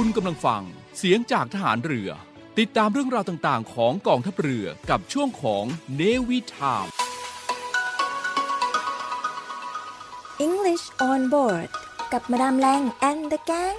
คุณกำลังฟังเสียงจากทหารเรือ ติดตามเรื่องราวต่างๆ ของกองทัพเรือกับช่วงของเนวิทาม English on board กับมาดามแรง and the gang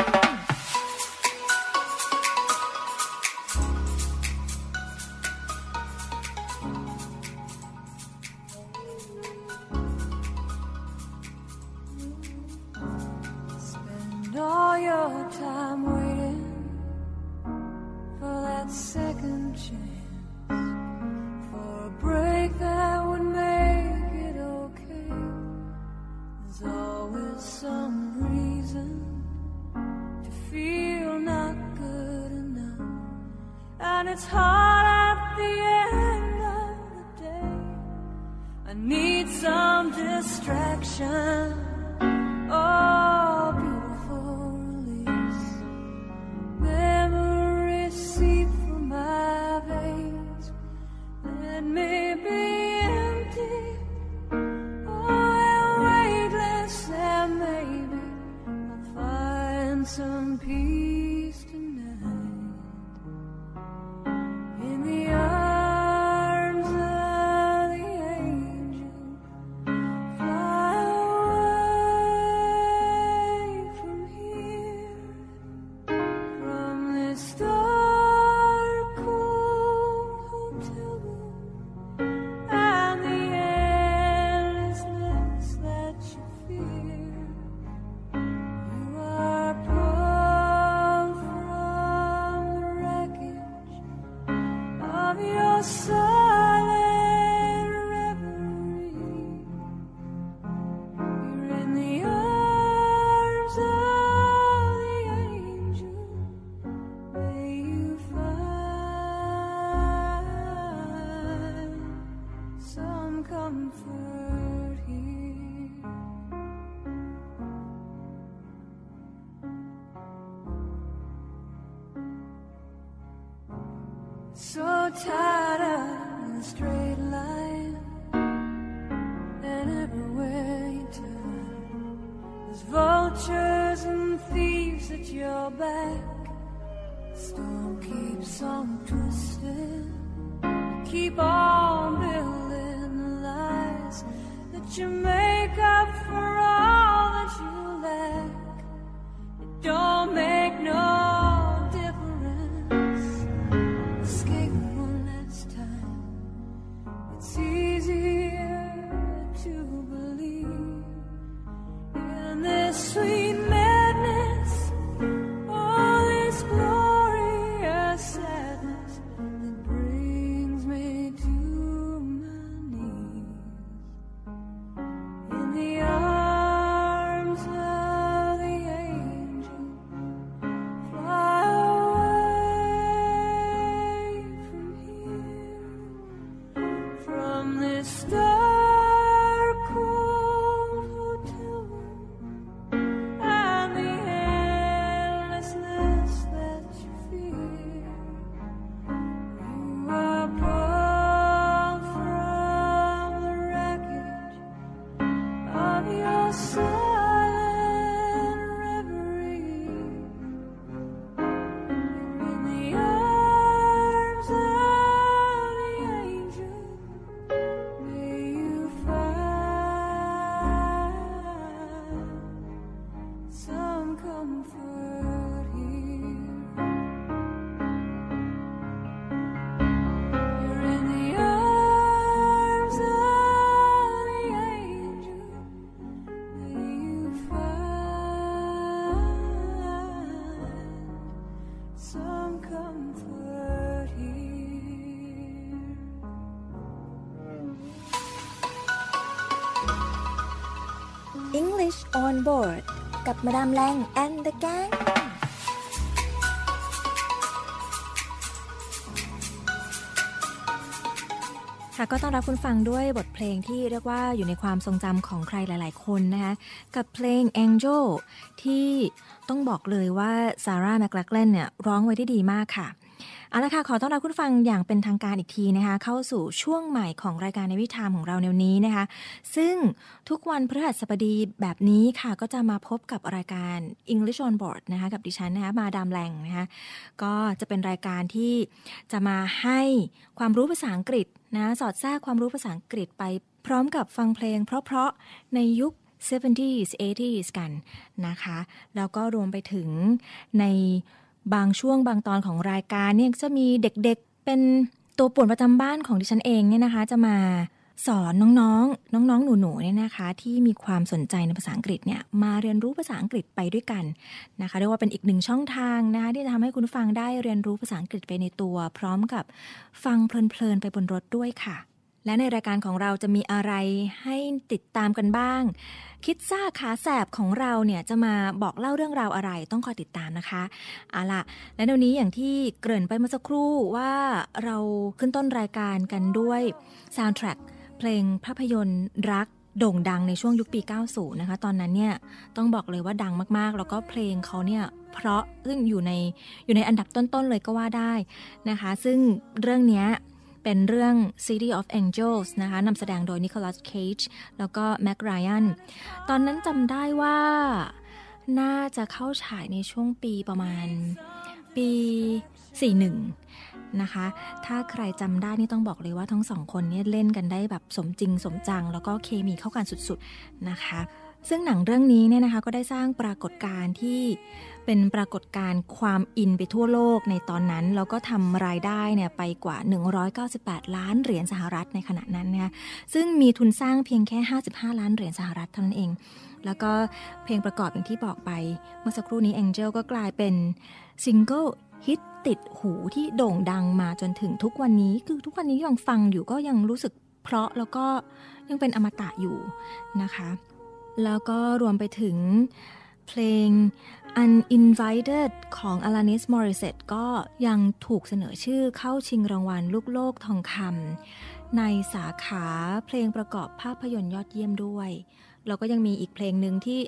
on board กับมาดามแรง and the gang ค่ะก็ต้อนรับคุณฟังด้วยบทเพลงที่เรียกว่าอยู่ในความทรงจำของใครหลาย ๆ คนนะคะกับเพลง Angel ที่ต้องบอกเลยว่าซาร่าแมคลักเลนเนี่ยร้องไว้ได้ดีมากค่ะ เอาละค่ะ ขอต้อนรับคุณฟังอย่างเป็นทางการอีกทีนะคะ เข้าสู่ช่วงใหม่ของรายการในวิถามของเราแนวนี้นะคะ ซึ่งทุกวันพฤหัสบดีแบบนี้ค่ะ ก็จะมาพบกับรายการ English on Board นะคะ กับดิฉันนะคะมาดามแรงนะคะ ก็จะเป็นรายการที่จะมาให้ความรู้ภาษาอังกฤษนะ สอดแทรกความรู้ภาษาอังกฤษไปพร้อมกับฟังเพลง เพราะๆในยุค 70s 80s กันนะคะ แล้วก็รวมไปถึงใน บางช่วงบางตอนของรายการเนี่ยจะมีเด็กๆเป็นตัวป่วนประจำบ้านของดิฉันเองเนี่ยนะคะ จะมาสอนน้องๆ น้องๆ หนูๆ เนี่ยนะคะ ที่มีความสนใจในภาษาอังกฤษเนี่ยมาเรียนรู้ภาษาอังกฤษไปด้วยกันนะคะเรียกว่าเป็นอีกหนึ่งช่องทางนะคะที่จะทำให้คุณฟังได้เรียนรู้ภาษาอังกฤษไปในตัว พร้อมกับฟังเพลินๆไปบนรถด้วยค่ะ และในรายการของเราจะมีอะไรให้ติดตามกันบ้าง คิดซ่าขาแสบของเราเนี่ยจะมาบอกเล่าเรื่องราวอะไรต้องคอยติดตามนะคะเอาละและในวันนี้อย่างที่เกริ่นไปเมื่อสักครู่ว่าเราขึ้นต้นรายการกันด้วยซาวด์แทร็กเพลงภาพยนตร์รักโด่งดังในช่วงยุคปี 90 นะคะ ตอนนั้นเนี่ยต้องบอกเลยว่าดังมากๆ แล้วก็เพลงเขาเนี่ยเพราะซึ่งอยู่ในอยู่ในอันดับต้นๆเลยก็ว่าได้นะคะ ซึ่งเรื่องเนี้ย เป็นเรื่อง City of Angels นะคะนำแสดงโดย Nicolas Cage แล้วก็ Mac Ryan ตอนนั้นจำได้ว่าน่าจะเข้าฉายในช่วงปีประมาณปี 41 นะคะ ถ้าใครจำได้นี่ต้องบอกเลยว่าทั้งสองคนเนี่ยเล่นกันได้แบบสมจริงสมจัง แล้วก็เคมีเข้ากันสุดๆนะคะ ซึ่งหนังเรื่องนี้เนี่ยนะคะก็ได้สร้างปรากฏการณ์ที่ เป็นปรากฏการณ์ความอินไปทั่วโลกในตอนนั้น แล้วก็ทำรายได้เนี่ยไปกว่า 198 ล้านเหรียญสหรัฐในขณะนั้นนะคะซึ่งมีทุนสร้างเพียงแค่ 55 ล้านเหรียญสหรัฐเท่านั้นเอง แล้วก็เพลงประกอบอย่างที่บอกไป เมื่อสักครู่นี้ Angel ก็กลายเป็นซิงเกิลฮิตติดหูที่โด่งดังมาจนถึงทุกวันนี้ คือทุกวันนี้ยังฟังอยู่ก็ยังรู้สึกเพราะแล้วก็ยังเป็นอมตะอยู่นะคะ แล้วก็รวมไปถึงเพลง Uninvited ของ Alanis Morissette ก็ยังถูกเสนอชื่อเข้าชิงรางวัลลูกโลกทองคำในสาขาเพลงประกอบภาพยนตร์ยอดเยี่ยมด้วย แล้วก็ยังมีอีกเพลงหนึ่งที่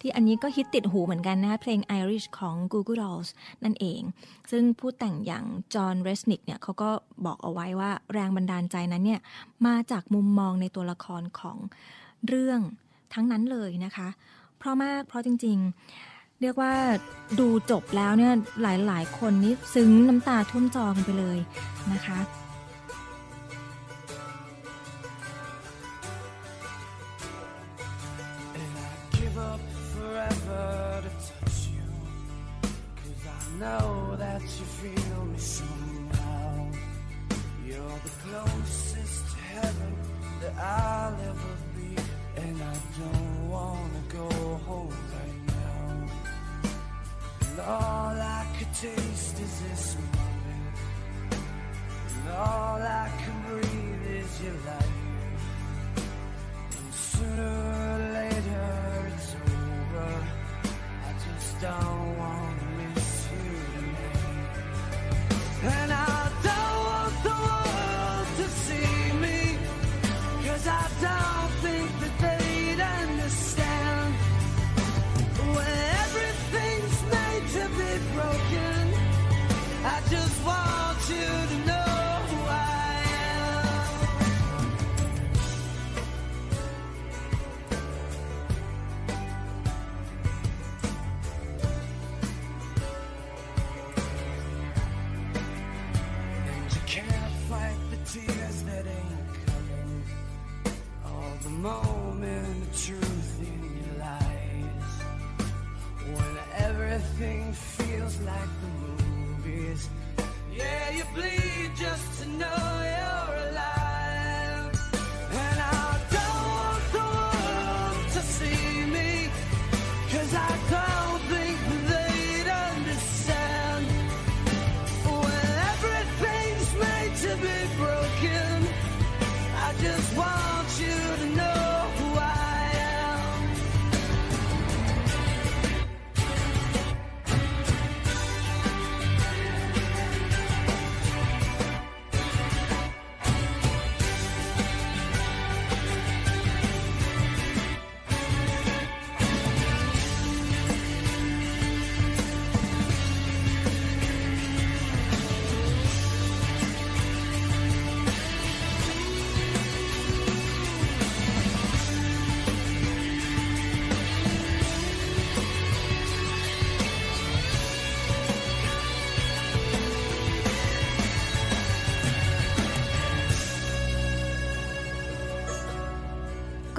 ที่อันนี้ก็ฮิตติดหูเหมือนกันนะ เพลง Irish ของ Google Dolls นั่นเอง ซึ่งผู้แต่งอย่างจอห์นเรสนิกเนี่ยเขาก็บอกเอาไว้ว่าแรงบันดาลใจนั้นเนี่ยมาจากมุมมองในตัวละครของเรื่องทั้งนั้นเลยนะคะ เพราะมากเพราะจริง ๆ เรียกว่าดูจบแล้วเนี่ยหลายหลายคนนี่ซึ้งน้ำตาท่วมจอกันไปเลยนะคะ and I don't wanna go home. All I could taste is this moment. And all I can breathe is your light. And sooner or later it's over. I just don't wanna moment of truth in your lies. When everything feels like the movies. Yeah, you bleed just to know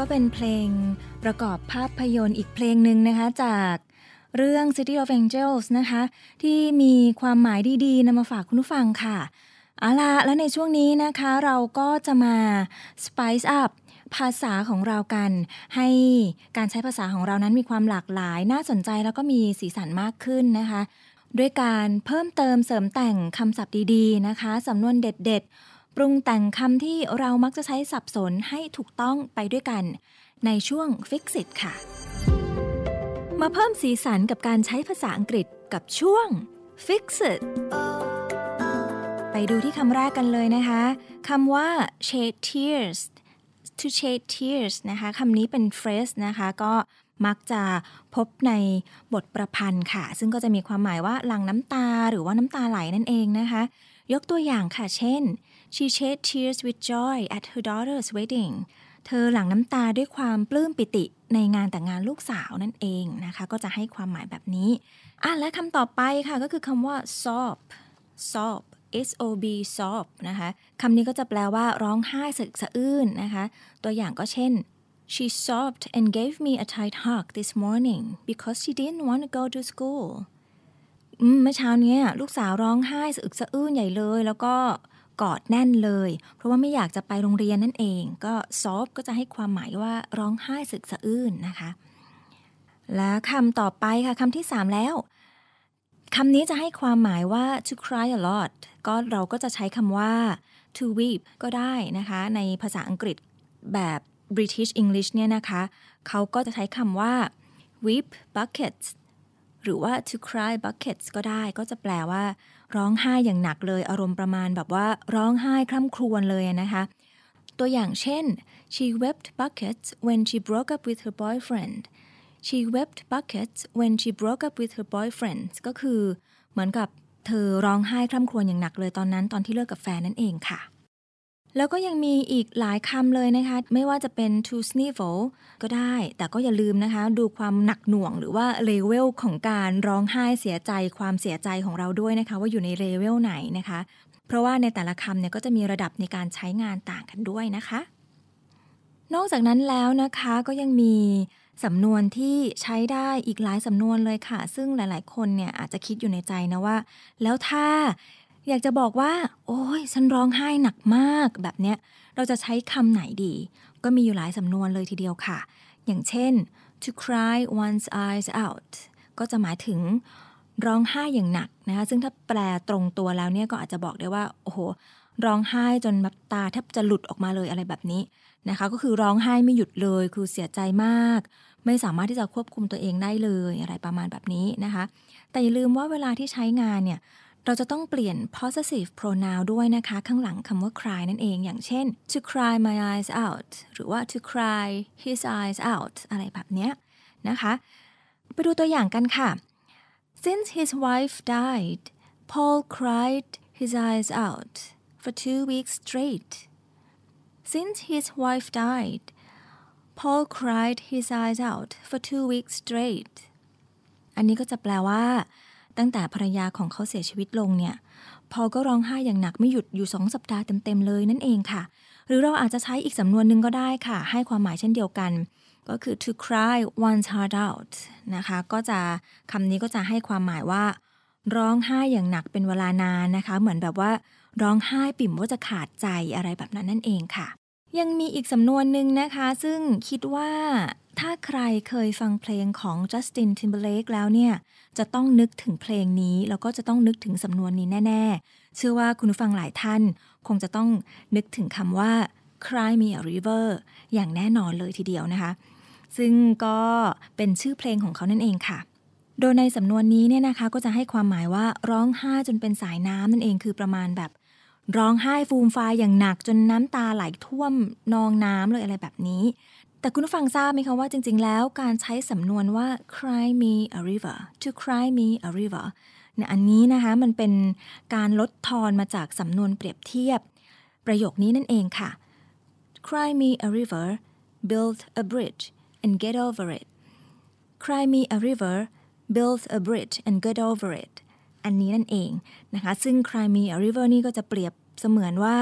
เป็นเพลงประกอบภาพยนตร์อีกเพลงหนึ่งนะคะจากเรื่อง City of Angels นะคะ ที่มีความหมายดีๆนำมาฝากคุณผู้ฟังค่ะเอาละแล้วในช่วงนี้นะคะเราก็จะมา spice up ภาษาของเรากัน ให้การใช้ภาษาของเรานั้นมีความหลากหลาย น่าสนใจแล้วก็มีสีสันมากขึ้นนะคะ ด้วยการเพิ่มเติมเสริมแต่งคำศัพท์ดีๆนะคะสำนวนเด็ดๆ ปรุงแต่งคำที่เรามักจะใช้สับสนให้ถูกต้องไปด้วยกัน ในช่วง Fix It ค่ะ มาเพิ่มสีสันกับการใช้ภาษาอังกฤษกับช่วง Fix It ไปดูที่คำแรกกันเลยนะคะคำว่า shed tears to shed tears นะคะคำนี้เป็น phrase นะคะ ก็มักจะพบในบทประพันธ์ค่ะ ซึ่งก็จะมีความหมายว่าหลั่งน้ำตาหรือว่าน้ำตาไหลนั่นเองนะคะ ยกตัวอย่างค่ะ เช่น she shed tears with joy at her daughter's wedding เธอหลั่งน้ำตาด้วยความปลื้มปิติในงานแต่งงานลูกสาวนั่นเองนะคะ ก็จะให้ความหมายแบบนี้อะและคำต่อไปค่ะก็คือคำว่า sob sob S O B sob นะคะคำนี้ก็จะแปลว่าร้องไห้สะอึกสะอื้นนะคะ ตัวอย่างก็เช่น she sobbed and gave me a tight hug this morning because she didn't want to go to school เมื่อเช้านี้ลูกสาวร้องไห้สะอึกสะอื้นใหญ่เลย แล้วก็ กอดแน่นเลย เพราะว่าไม่อยากจะไปโรงเรียนนั่นเอง ก็ sob ก็จะให้ความหมายว่าร้องไห้สึกสะอื้นนะคะ แล้วคำต่อไปค่ะคำที่ 3 แล้วคำนี้จะให้ความหมายว่า to cry a lot ก็เราก็จะใช้คำว่า to weep ก็ได้นะคะ ในภาษาอังกฤษแบบ British English เนี่ยนะคะ เขาก็จะใช้คำว่า weep buckets หรือว่า to cry buckets ก็ได้ ก็จะแปลว่า ร้องไห้อย่างหนักเลยอารมณ์ประมาณแบบว่าร้องไห้คร่ำครวญเลยนะคะ ตัวอย่างเช่น she wept buckets when she broke up with her boyfriend she wept buckets when she broke up with her boyfriend ก็คือเหมือนกับเธอร้องไห้คร่ำครวญอย่างหนักเลยตอนนั้นตอนที่เลิกกับแฟนนั่นเองค่ะ แล้วก็ยังมีอีกหลายคำเลยนะคะ ไม่ว่าจะเป็น to snivel ก็ได้ แต่ก็อย่าลืมนะคะ ดูความหนักหน่วงหรือว่าเลเวลของการร้องไห้เสียใจความเสียใจของเราด้วยนะคะ ว่าอยู่ในเลเวลไหนนะคะ เพราะว่าในแต่ละคำเนี่ยก็จะมีระดับในการใช้งานต่างกันด้วยนะคะ นอกจากนั้นแล้วนะคะก็ยังมีสำนวนที่ใช้ได้อีกหลายสำนวนเลยค่ะ ซึ่งหลาย ๆ คนเนี่ยอาจจะคิดอยู่ในใจนะว่า แล้วถ้า อยากจะบอกว่า โอ้ยฉันร้องไห้หนักมากแบบเนี้ย เราจะใช้คำไหนดี ก็มีอยู่หลายสำนวนเลยทีเดียวค่ะ อย่างเช่น to cry one's eyes out ก็จะหมายถึงร้องไห้อย่างหนักนะคะ ซึ่งถ้าแปลตรงตัวแล้วเนี่ยก็อาจจะบอกได้ว่า โอ้โห ร้องไห้จนแบบตาแทบจะหลุดออกมาเลยอะไรแบบนี้นะคะ ก็คือร้องไห้ไม่หยุดเลย คือเสียใจมาก ไม่สามารถที่จะควบคุมตัวเองได้เลยอะไรประมาณแบบนี้นะคะ แต่อย่าลืมว่าเวลาที่ใช้งานเนี่ย เราจะต้องเปลี่ยน possessive pronoun ด้วยนะคะ ข้างหลังคำว่า cry นั่นเอง อย่างเช่น to cry my eyes out หรือว่า to cry his eyes out อะไรแบบเนี้ยนะคะ ไปดูตัวอย่างกันค่ะ Since his wife died Paul cried his eyes out for two weeks straight Since his wife died Paul cried his eyes out for two weeks straight อันนี้ก็จะแปลว่า ตั้งแต่ภรรยาของเขาเสียชีวิตลงเนี่ยพอก็ร้องไห้อย่างหนักไม่หยุดอยู่สองสัปดาห์เต็มๆเลยนั่นเองค่ะ หรือเราอาจจะใช้อีกสำนวนหนึ่งก็ได้ค่ะ ให้ความหมายเช่นเดียวกัน ก็คือ to cry one's heart out นะคะ ก็จะคำนี้ก็จะให้ความหมายว่า ร้องไห้อย่างหนักเป็นเวลานานนะคะ เหมือนแบบว่า ร้องไห้ปิ่มว่าจะขาดใจอะไรแบบนั้นนั่นเองค่ะ ยังมีอีกสำนวนหนึ่งนะคะ ซึ่งคิดว่าถ้าใครเคยฟังเพลงของ Justin Timberlake แล้วเนี่ย จะต้องนึกถึงเพลงนี้ แล้วก็จะต้องนึกถึงสำนวนนี้แน่ ๆ เชื่อว่าคุณผู้ฟังหลายท่าน คงจะต้องนึกถึงคำว่า Cry Me a River อย่างแน่นอนเลยทีเดียวนะคะ ซึ่งก็เป็นชื่อเพลงของเขานั่นเองค่ะ โดยในสำนวนนี้เนี่ยนะคะ ก็จะให้ความหมายว่าร้องไห้จนเป็นสายน้ำนั่นเองคือประมาณแบบ ร้องไห้ฟูมฟายอย่างหนักจนน้ำตาไหลท่วมนองน้ำเลยอะไรแบบนี้ แต่คุณผู้ฟังทราบไหมคะว่าจริง ๆ แล้วการใช้สำนวนว่า cry me a river to cry me a river เนี่ยอันนี้นะคะมันเป็นการลดทอนมาจากสำนวนเปรียบเทียบ ประโยคนี้นั่นเองค่ะ cry me a river build a bridge and get over it cry me a river build a bridge and get over it อันนี้นั่นเองนะคะ ซึ่ง cry me a river นี่ก็จะเปรียบ เสมือนว่า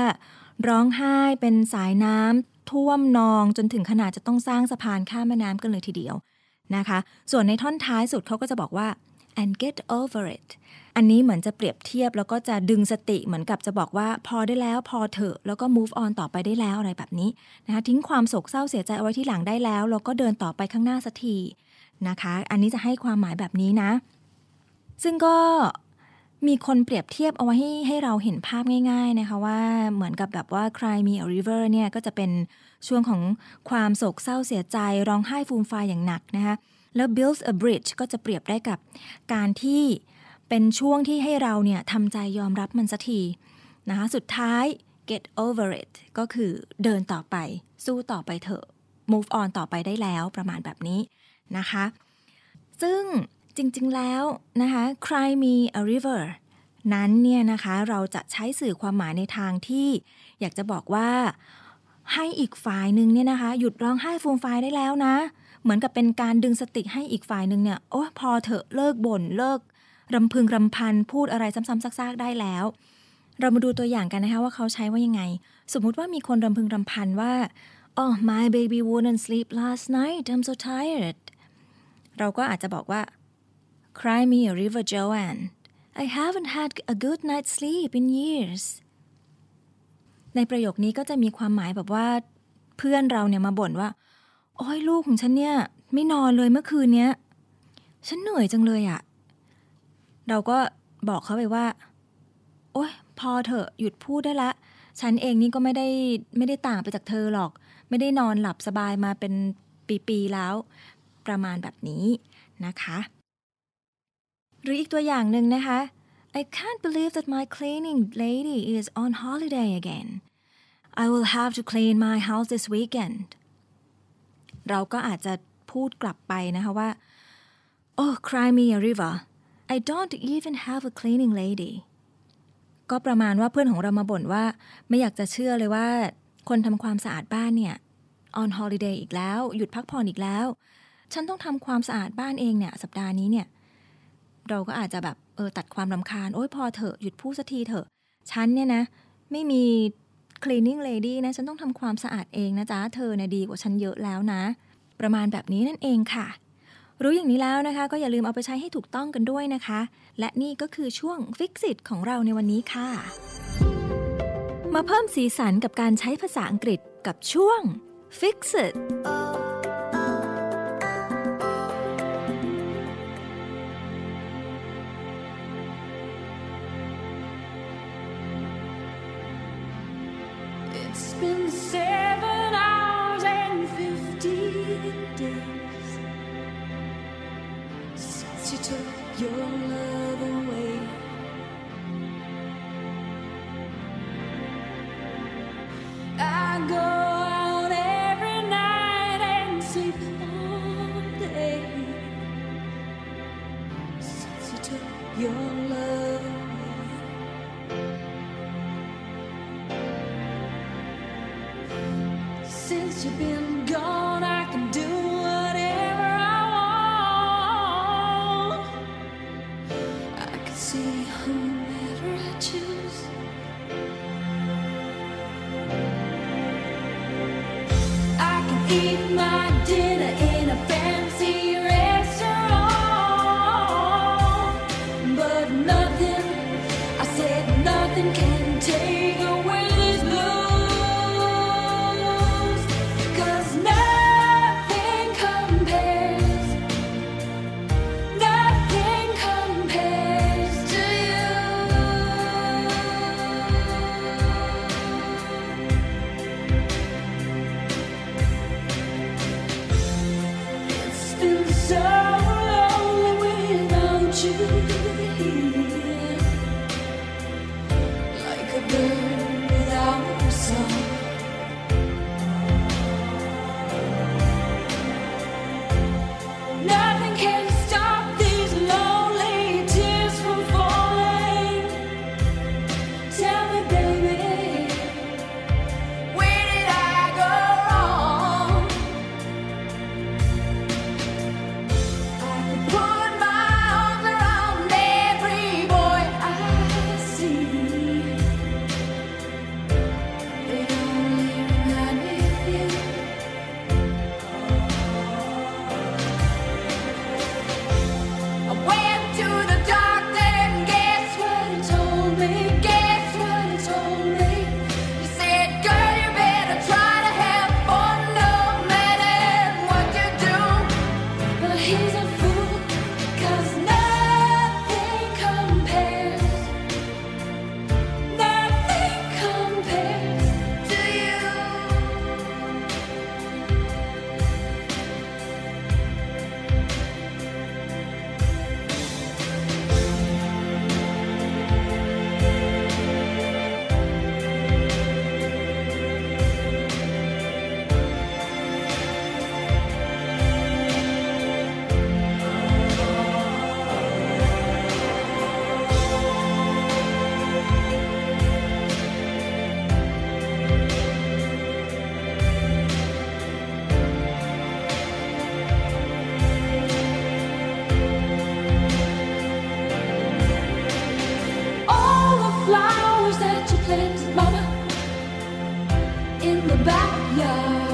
ร้องไห้เป็นสายน้ำท่วมนองจนถึงขนาดจะต้องสร้างสะพานข้ามแม่น้ำกันเลยทีเดียวนะคะ ส่วนในท่อนท้ายสุดเขาก็จะบอกว่า and get over it อันนี้เหมือนจะเปรียบเทียบแล้วก็จะดึงสติเหมือนกับจะบอกว่าพอได้แล้วพอเถอะ แล้วก็ move on ต่อไปได้แล้วอะไรแบบนี้นะคะทิ้งความโศกเศร้าเสียใจเอาไว้ที่หลังได้แล้ว แล้วก็เดินต่อไปข้างหน้าสักทีนะคะ อันนี้จะให้ความหมายแบบนี้นะ ซึ่งก็ มีคนเปรียบเทียบเอาไว้ให้ให้เราเห็นภาพง่ายๆนะคะว่าเหมือนกับแบบว่า Cry Me a River เนี่ยก็จะเป็นช่วงของความโศกเศร้าเสียใจร้องไห้ฟูมฟายอย่างหนักนะคะแล้ว Build a Bridge ก็จะเปรียบได้กับการที่เป็นช่วงที่ให้เราเนี่ยทำใจยอมรับมันสักทีนะคะสุดท้าย get over it ก็คือเดินต่อไป สู้ต่อไปเถอะ move on ต่อไปได้แล้วประมาณแบบนี้นะคะ ซึ่ง จริงๆแล้วนะคะ Cry Me a River นั้นเนี่ยนะคะเราจะใช้สื่อความหมายในทางที่อยากจะบอกว่าให้อีกฝ่ายหนึ่งเนี่ยนะคะ หยุดร้องไห้ฟูมฟายได้แล้วนะ เหมือนกับเป็นการดึงสติให้อีกฝ่ายหนึ่งเนี่ยโอ้พอเถอะเลิกบ่นเลิกรำพึงรำพันพูดอะไรซ้ำๆซากๆได้แล้ว เรามาดูตัวอย่างกันนะคะว่าเขาใช้ว่ายังไง สมมุติว่ามีคนรำพึงรำพันว่า oh my baby wouldn't sleep last night I'm so tired เราก็อาจจะบอกว่า Cry me a river Joanne I haven't had a good night's sleep in years ในประโยคนี้ก็จะมีความหมายแบบว่า เพื่อนเราเนี่ยมาบ่นว่า โอ้ยลูกของฉันเนี่ย ไม่นอนเลยเมื่อคืนเนี้ย ฉันเหนื่อยจังเลยอะเราก็บอกเขาไปว่า โอ้ยพอเถอะหยุดพูดได้ละ ฉันเองนี่ก็ไม่ได้ไม่ได้ต่างไปจากเธอหรอก ไม่ได้นอนหลับสบายมาเป็นปี ๆ แล้ว ประมาณแบบนี้นะคะ หรืออีกตัวอย่างหนึ่งนะคะ I can't believe that my cleaning lady is on holiday again I will have to clean my house this weekend เราก็อาจจะพูดกลับไปนะคะว่า Oh cry me a river I don't even have a cleaning lady ก็ประมาณว่าเพื่อนของเรามาบ่นว่า ไม่อยากจะเชื่อเลยว่า คนทำความสะอาดบ้านเนี่ย on holiday อีกแล้ว หยุดพักผ่อนอีกแล้ว ฉันต้องทำความสะอาดบ้านเองเนี่ย สัปดาห์นี้เนี่ย เราก็อาจจะแบบเออตัดความรำคาญ โอ้ยพอเถอะหยุดพูดสักทีเถอะ ฉันเนี่ยนะ ไม่มี cleaning lady นะ ฉันต้องทำความสะอาดเองนะจ๊ะ เธอเนี่ยดีกว่าฉันเยอะแล้วนะ ประมาณแบบนี้นั่นเองค่ะ รู้อย่างนี้แล้วนะคะ ก็อย่าลืมเอาไปใช้ให้ถูกต้องกันด้วยนะคะ และนี่ก็คือช่วง Fix It ของเราในวันนี้ค่ะ มาเพิ่มสีสันกับการใช้ภาษาอังกฤษกับช่วง Fix It you friends, mama, in the backyard.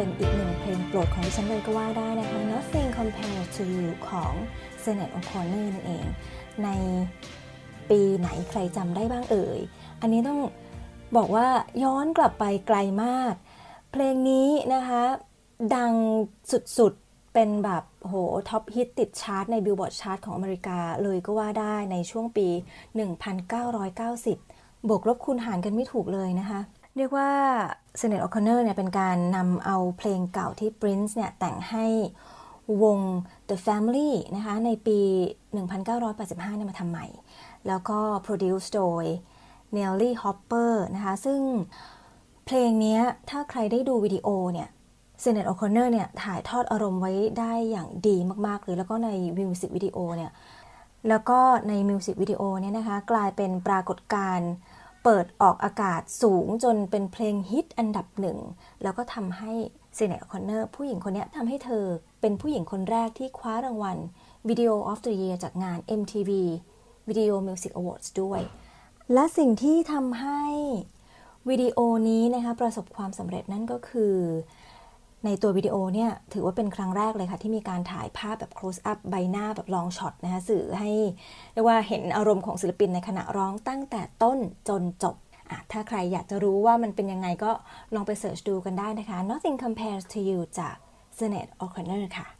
เป็นอีกหนึ่งเพลงโปรดของดิฉันเลยก็ว่าได้นะคะ Nothing Compares to You ของ s e n e t O'Connor นั่นเอง ในปีไหนใครจำได้บ้างเอ่ย อันนี้ต้องบอกว่าย้อนกลับไปไกลมาก เพลงนี้นะคะ ดังสุดๆ เป็นแบบโห top hit ติดชาร์ตใน Billboard chart ของอเมริกาเลยก็ว่าได้ในช่วงปี 1990 บวกลบคูณหารกันไม่ถูกเลยนะคะ เรียกว่า s e n e t O'Connor เนี่ยเป็นการนำเอาเพลงเก่าที่ Prince เนี่ยแต่งให้วง The Family นะคะในปี 1985เนี่ยมาทำใหม่ แล้วก็ produce โดย Nellee Hooper นะคะซึ่งเพลงนี้ถ้าใครได้ดูวิดีโอเนี่ย Sinéad O'Connor เนี่ยถ่ายทอดอารมณ์ไว้ได้อย่างดีมาก ๆ เลย แล้วก็ในมิวสิกวิดีโอเนี่ยแล้วก็ในมิวสิกวิดีโอเนี่ยนะคะกลายเป็นปรากฏการณ์ เปิดออกอากาศสูงจนเป็นเพลงฮิตอันดับหนึ่ง แล้วก็ทำให้ Sinéad O'Connor ผู้หญิงคนนี้ทำให้เธอเป็นผู้หญิงคนแรกที่คว้ารางวัล Video of the Year จากงาน MTV Video Music Awards ด้วย และสิ่งที่ทำให้วิดีโอนี้นะคะประสบความสำเร็จนั่นก็คือ ในตัววิดีโอเนี่ยถือว่าเป็นครั้งแรกเลยค่ะ ที่มีการถ่ายภาพแบบ close up ใบหน้าแบบ long shot นะคะสื่อให้เรียกว่าเห็นอารมณ์ของศิลปินในขณะร้องตั้งแต่ต้นจนจบถ้าใครอยากจะรู้ว่ามันเป็นยังไงก็ลองไปเสิร์ชดูกันได้นะคะ Nothing Compares to You จาก s e n e t O'Connor ค่ะ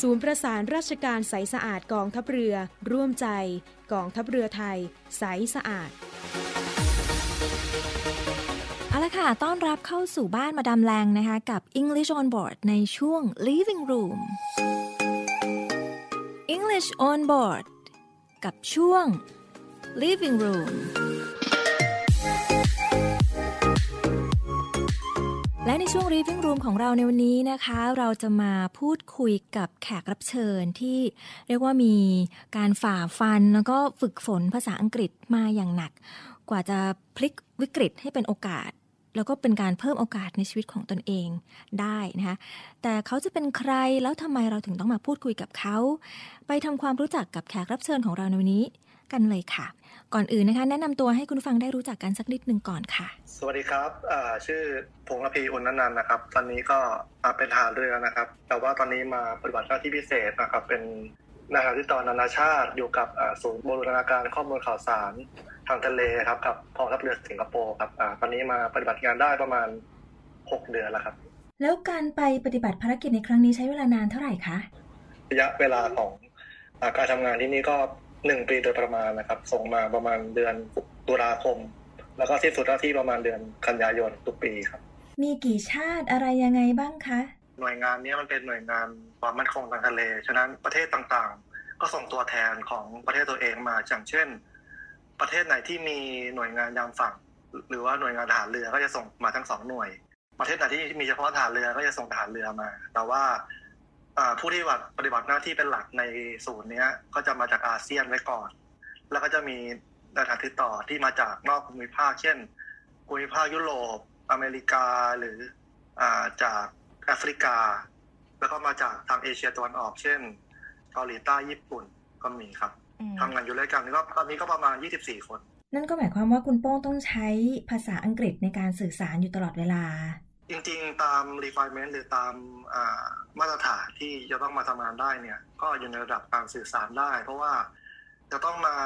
ศูนย์ประสานราชการใสสะอาดกองทัพเรือ ร่วมใจ กองทัพเรือไทย ใสสะอาดเอาละค่ะ ต้อนรับเข้าสู่บ้านมาดามแรงนะคะ กับ English on Board ในช่วง Living Room English on Board กับช่วง Living Room และในช่วง Living Room ของเราในวันนี้นะคะ เราจะมาพูดคุยกับแขกรับเชิญที่เรียกว่ามีการฝ่าฟันแล้วก็ฝึกฝนภาษาอังกฤษมาอย่างหนัก กว่าจะพลิกวิกฤตให้เป็นโอกาส แล้วก็เป็นการเพิ่มโอกาสในชีวิตของตนเองได้นะคะ แต่เขาจะเป็นใครแล้วทำไมเราถึงต้องมาพูดคุยกับเขา ไปทำความรู้จักกับแขกรับเชิญของเราในวันนี้ กันเลยค่ะ ก่อนอื่นนะคะ แนะนำตัวให้คุณผู้ฟังได้รู้จักกันสักนิดหนึ่งก่อนค่ะ สวัสดีครับอ่าชื่อพงษ์ระพีอุณนันท์นะครับ ตอนนี้ก็อ่าเป็นทหารเรือนะครับ แต่ว่าตอนนี้มาปฏิบัติหน้าที่พิเศษนะครับ เป็นนะครับที่ต่อนานาชาติอยู่กับอ่าศูนย์บูรณาการข้อมูลข่าวสารทางทะเลครับกับกองทัพเรือสิงคโปร์ครับอ่าตอนนี้มาปฏิบัติงานได้ประมาณ 6 เดือนแล้วครับ แล้วการไปปฏิบัติภารกิจในครั้งนี้ใช้เวลานานเท่าไหร่คะระยะเวลาของอาการทำงานที่นี่ก็ หนึ่งปีโดยประมาณนะครับ ส่งมาประมาณเดือนตุลาคม แล้วก็สิ้นสุดหน้าที่ประมาณเดือนกันยายนทุกปีครับ มีกี่ชาติอะไรยังไงบ้างคะ หน่วยงานเนี้ยมันเป็นหน่วยงานความมั่นคงทางทะเล ฉะนั้นประเทศต่างๆ ก็ส่งตัวแทนของประเทศตัวเองมาอย่างเช่น ประเทศไหนที่มีหน่วยงานยามฝั่ง หรือว่าหน่วยงานทหารเรือก็จะส่งมาทั้งสองหน่วย ประเทศไหนที่มีเฉพาะทหารเรือก็จะส่งทหารเรือมา แต่ว่าอ่า ผู้ที่ปฏิบัติหน้าที่เป็นหลักในศูนย์เนี้ยก็จะมาจากอาเซียนไว้ก่อน แล้วก็จะมีสถานติดต่อที่มาจากนอกภูมิภาค เช่นภูมิภาคยุโรปอเมริกาหรืออ่าจากแอฟริกา แล้วก็มาจากทางเอเชียตะวันออก เช่นเกาหลีใต้ญี่ปุ่นก็มีครับทำงานอยู่ด้วยกันก็ตอนนี้ก็ประมาณ 24 คน นั่นก็หมายความว่าคุณโป้งต้องใช้ภาษาอังกฤษในการสื่อสารอยู่ตลอดเวลา จริงๆ ตาม requirement หรือตามมาตรฐานที่จะต้องมาทำงานได้เนี่ย ก็อยู่ในระดับการสื่อสารได้ เพราะว่าจะต้องมา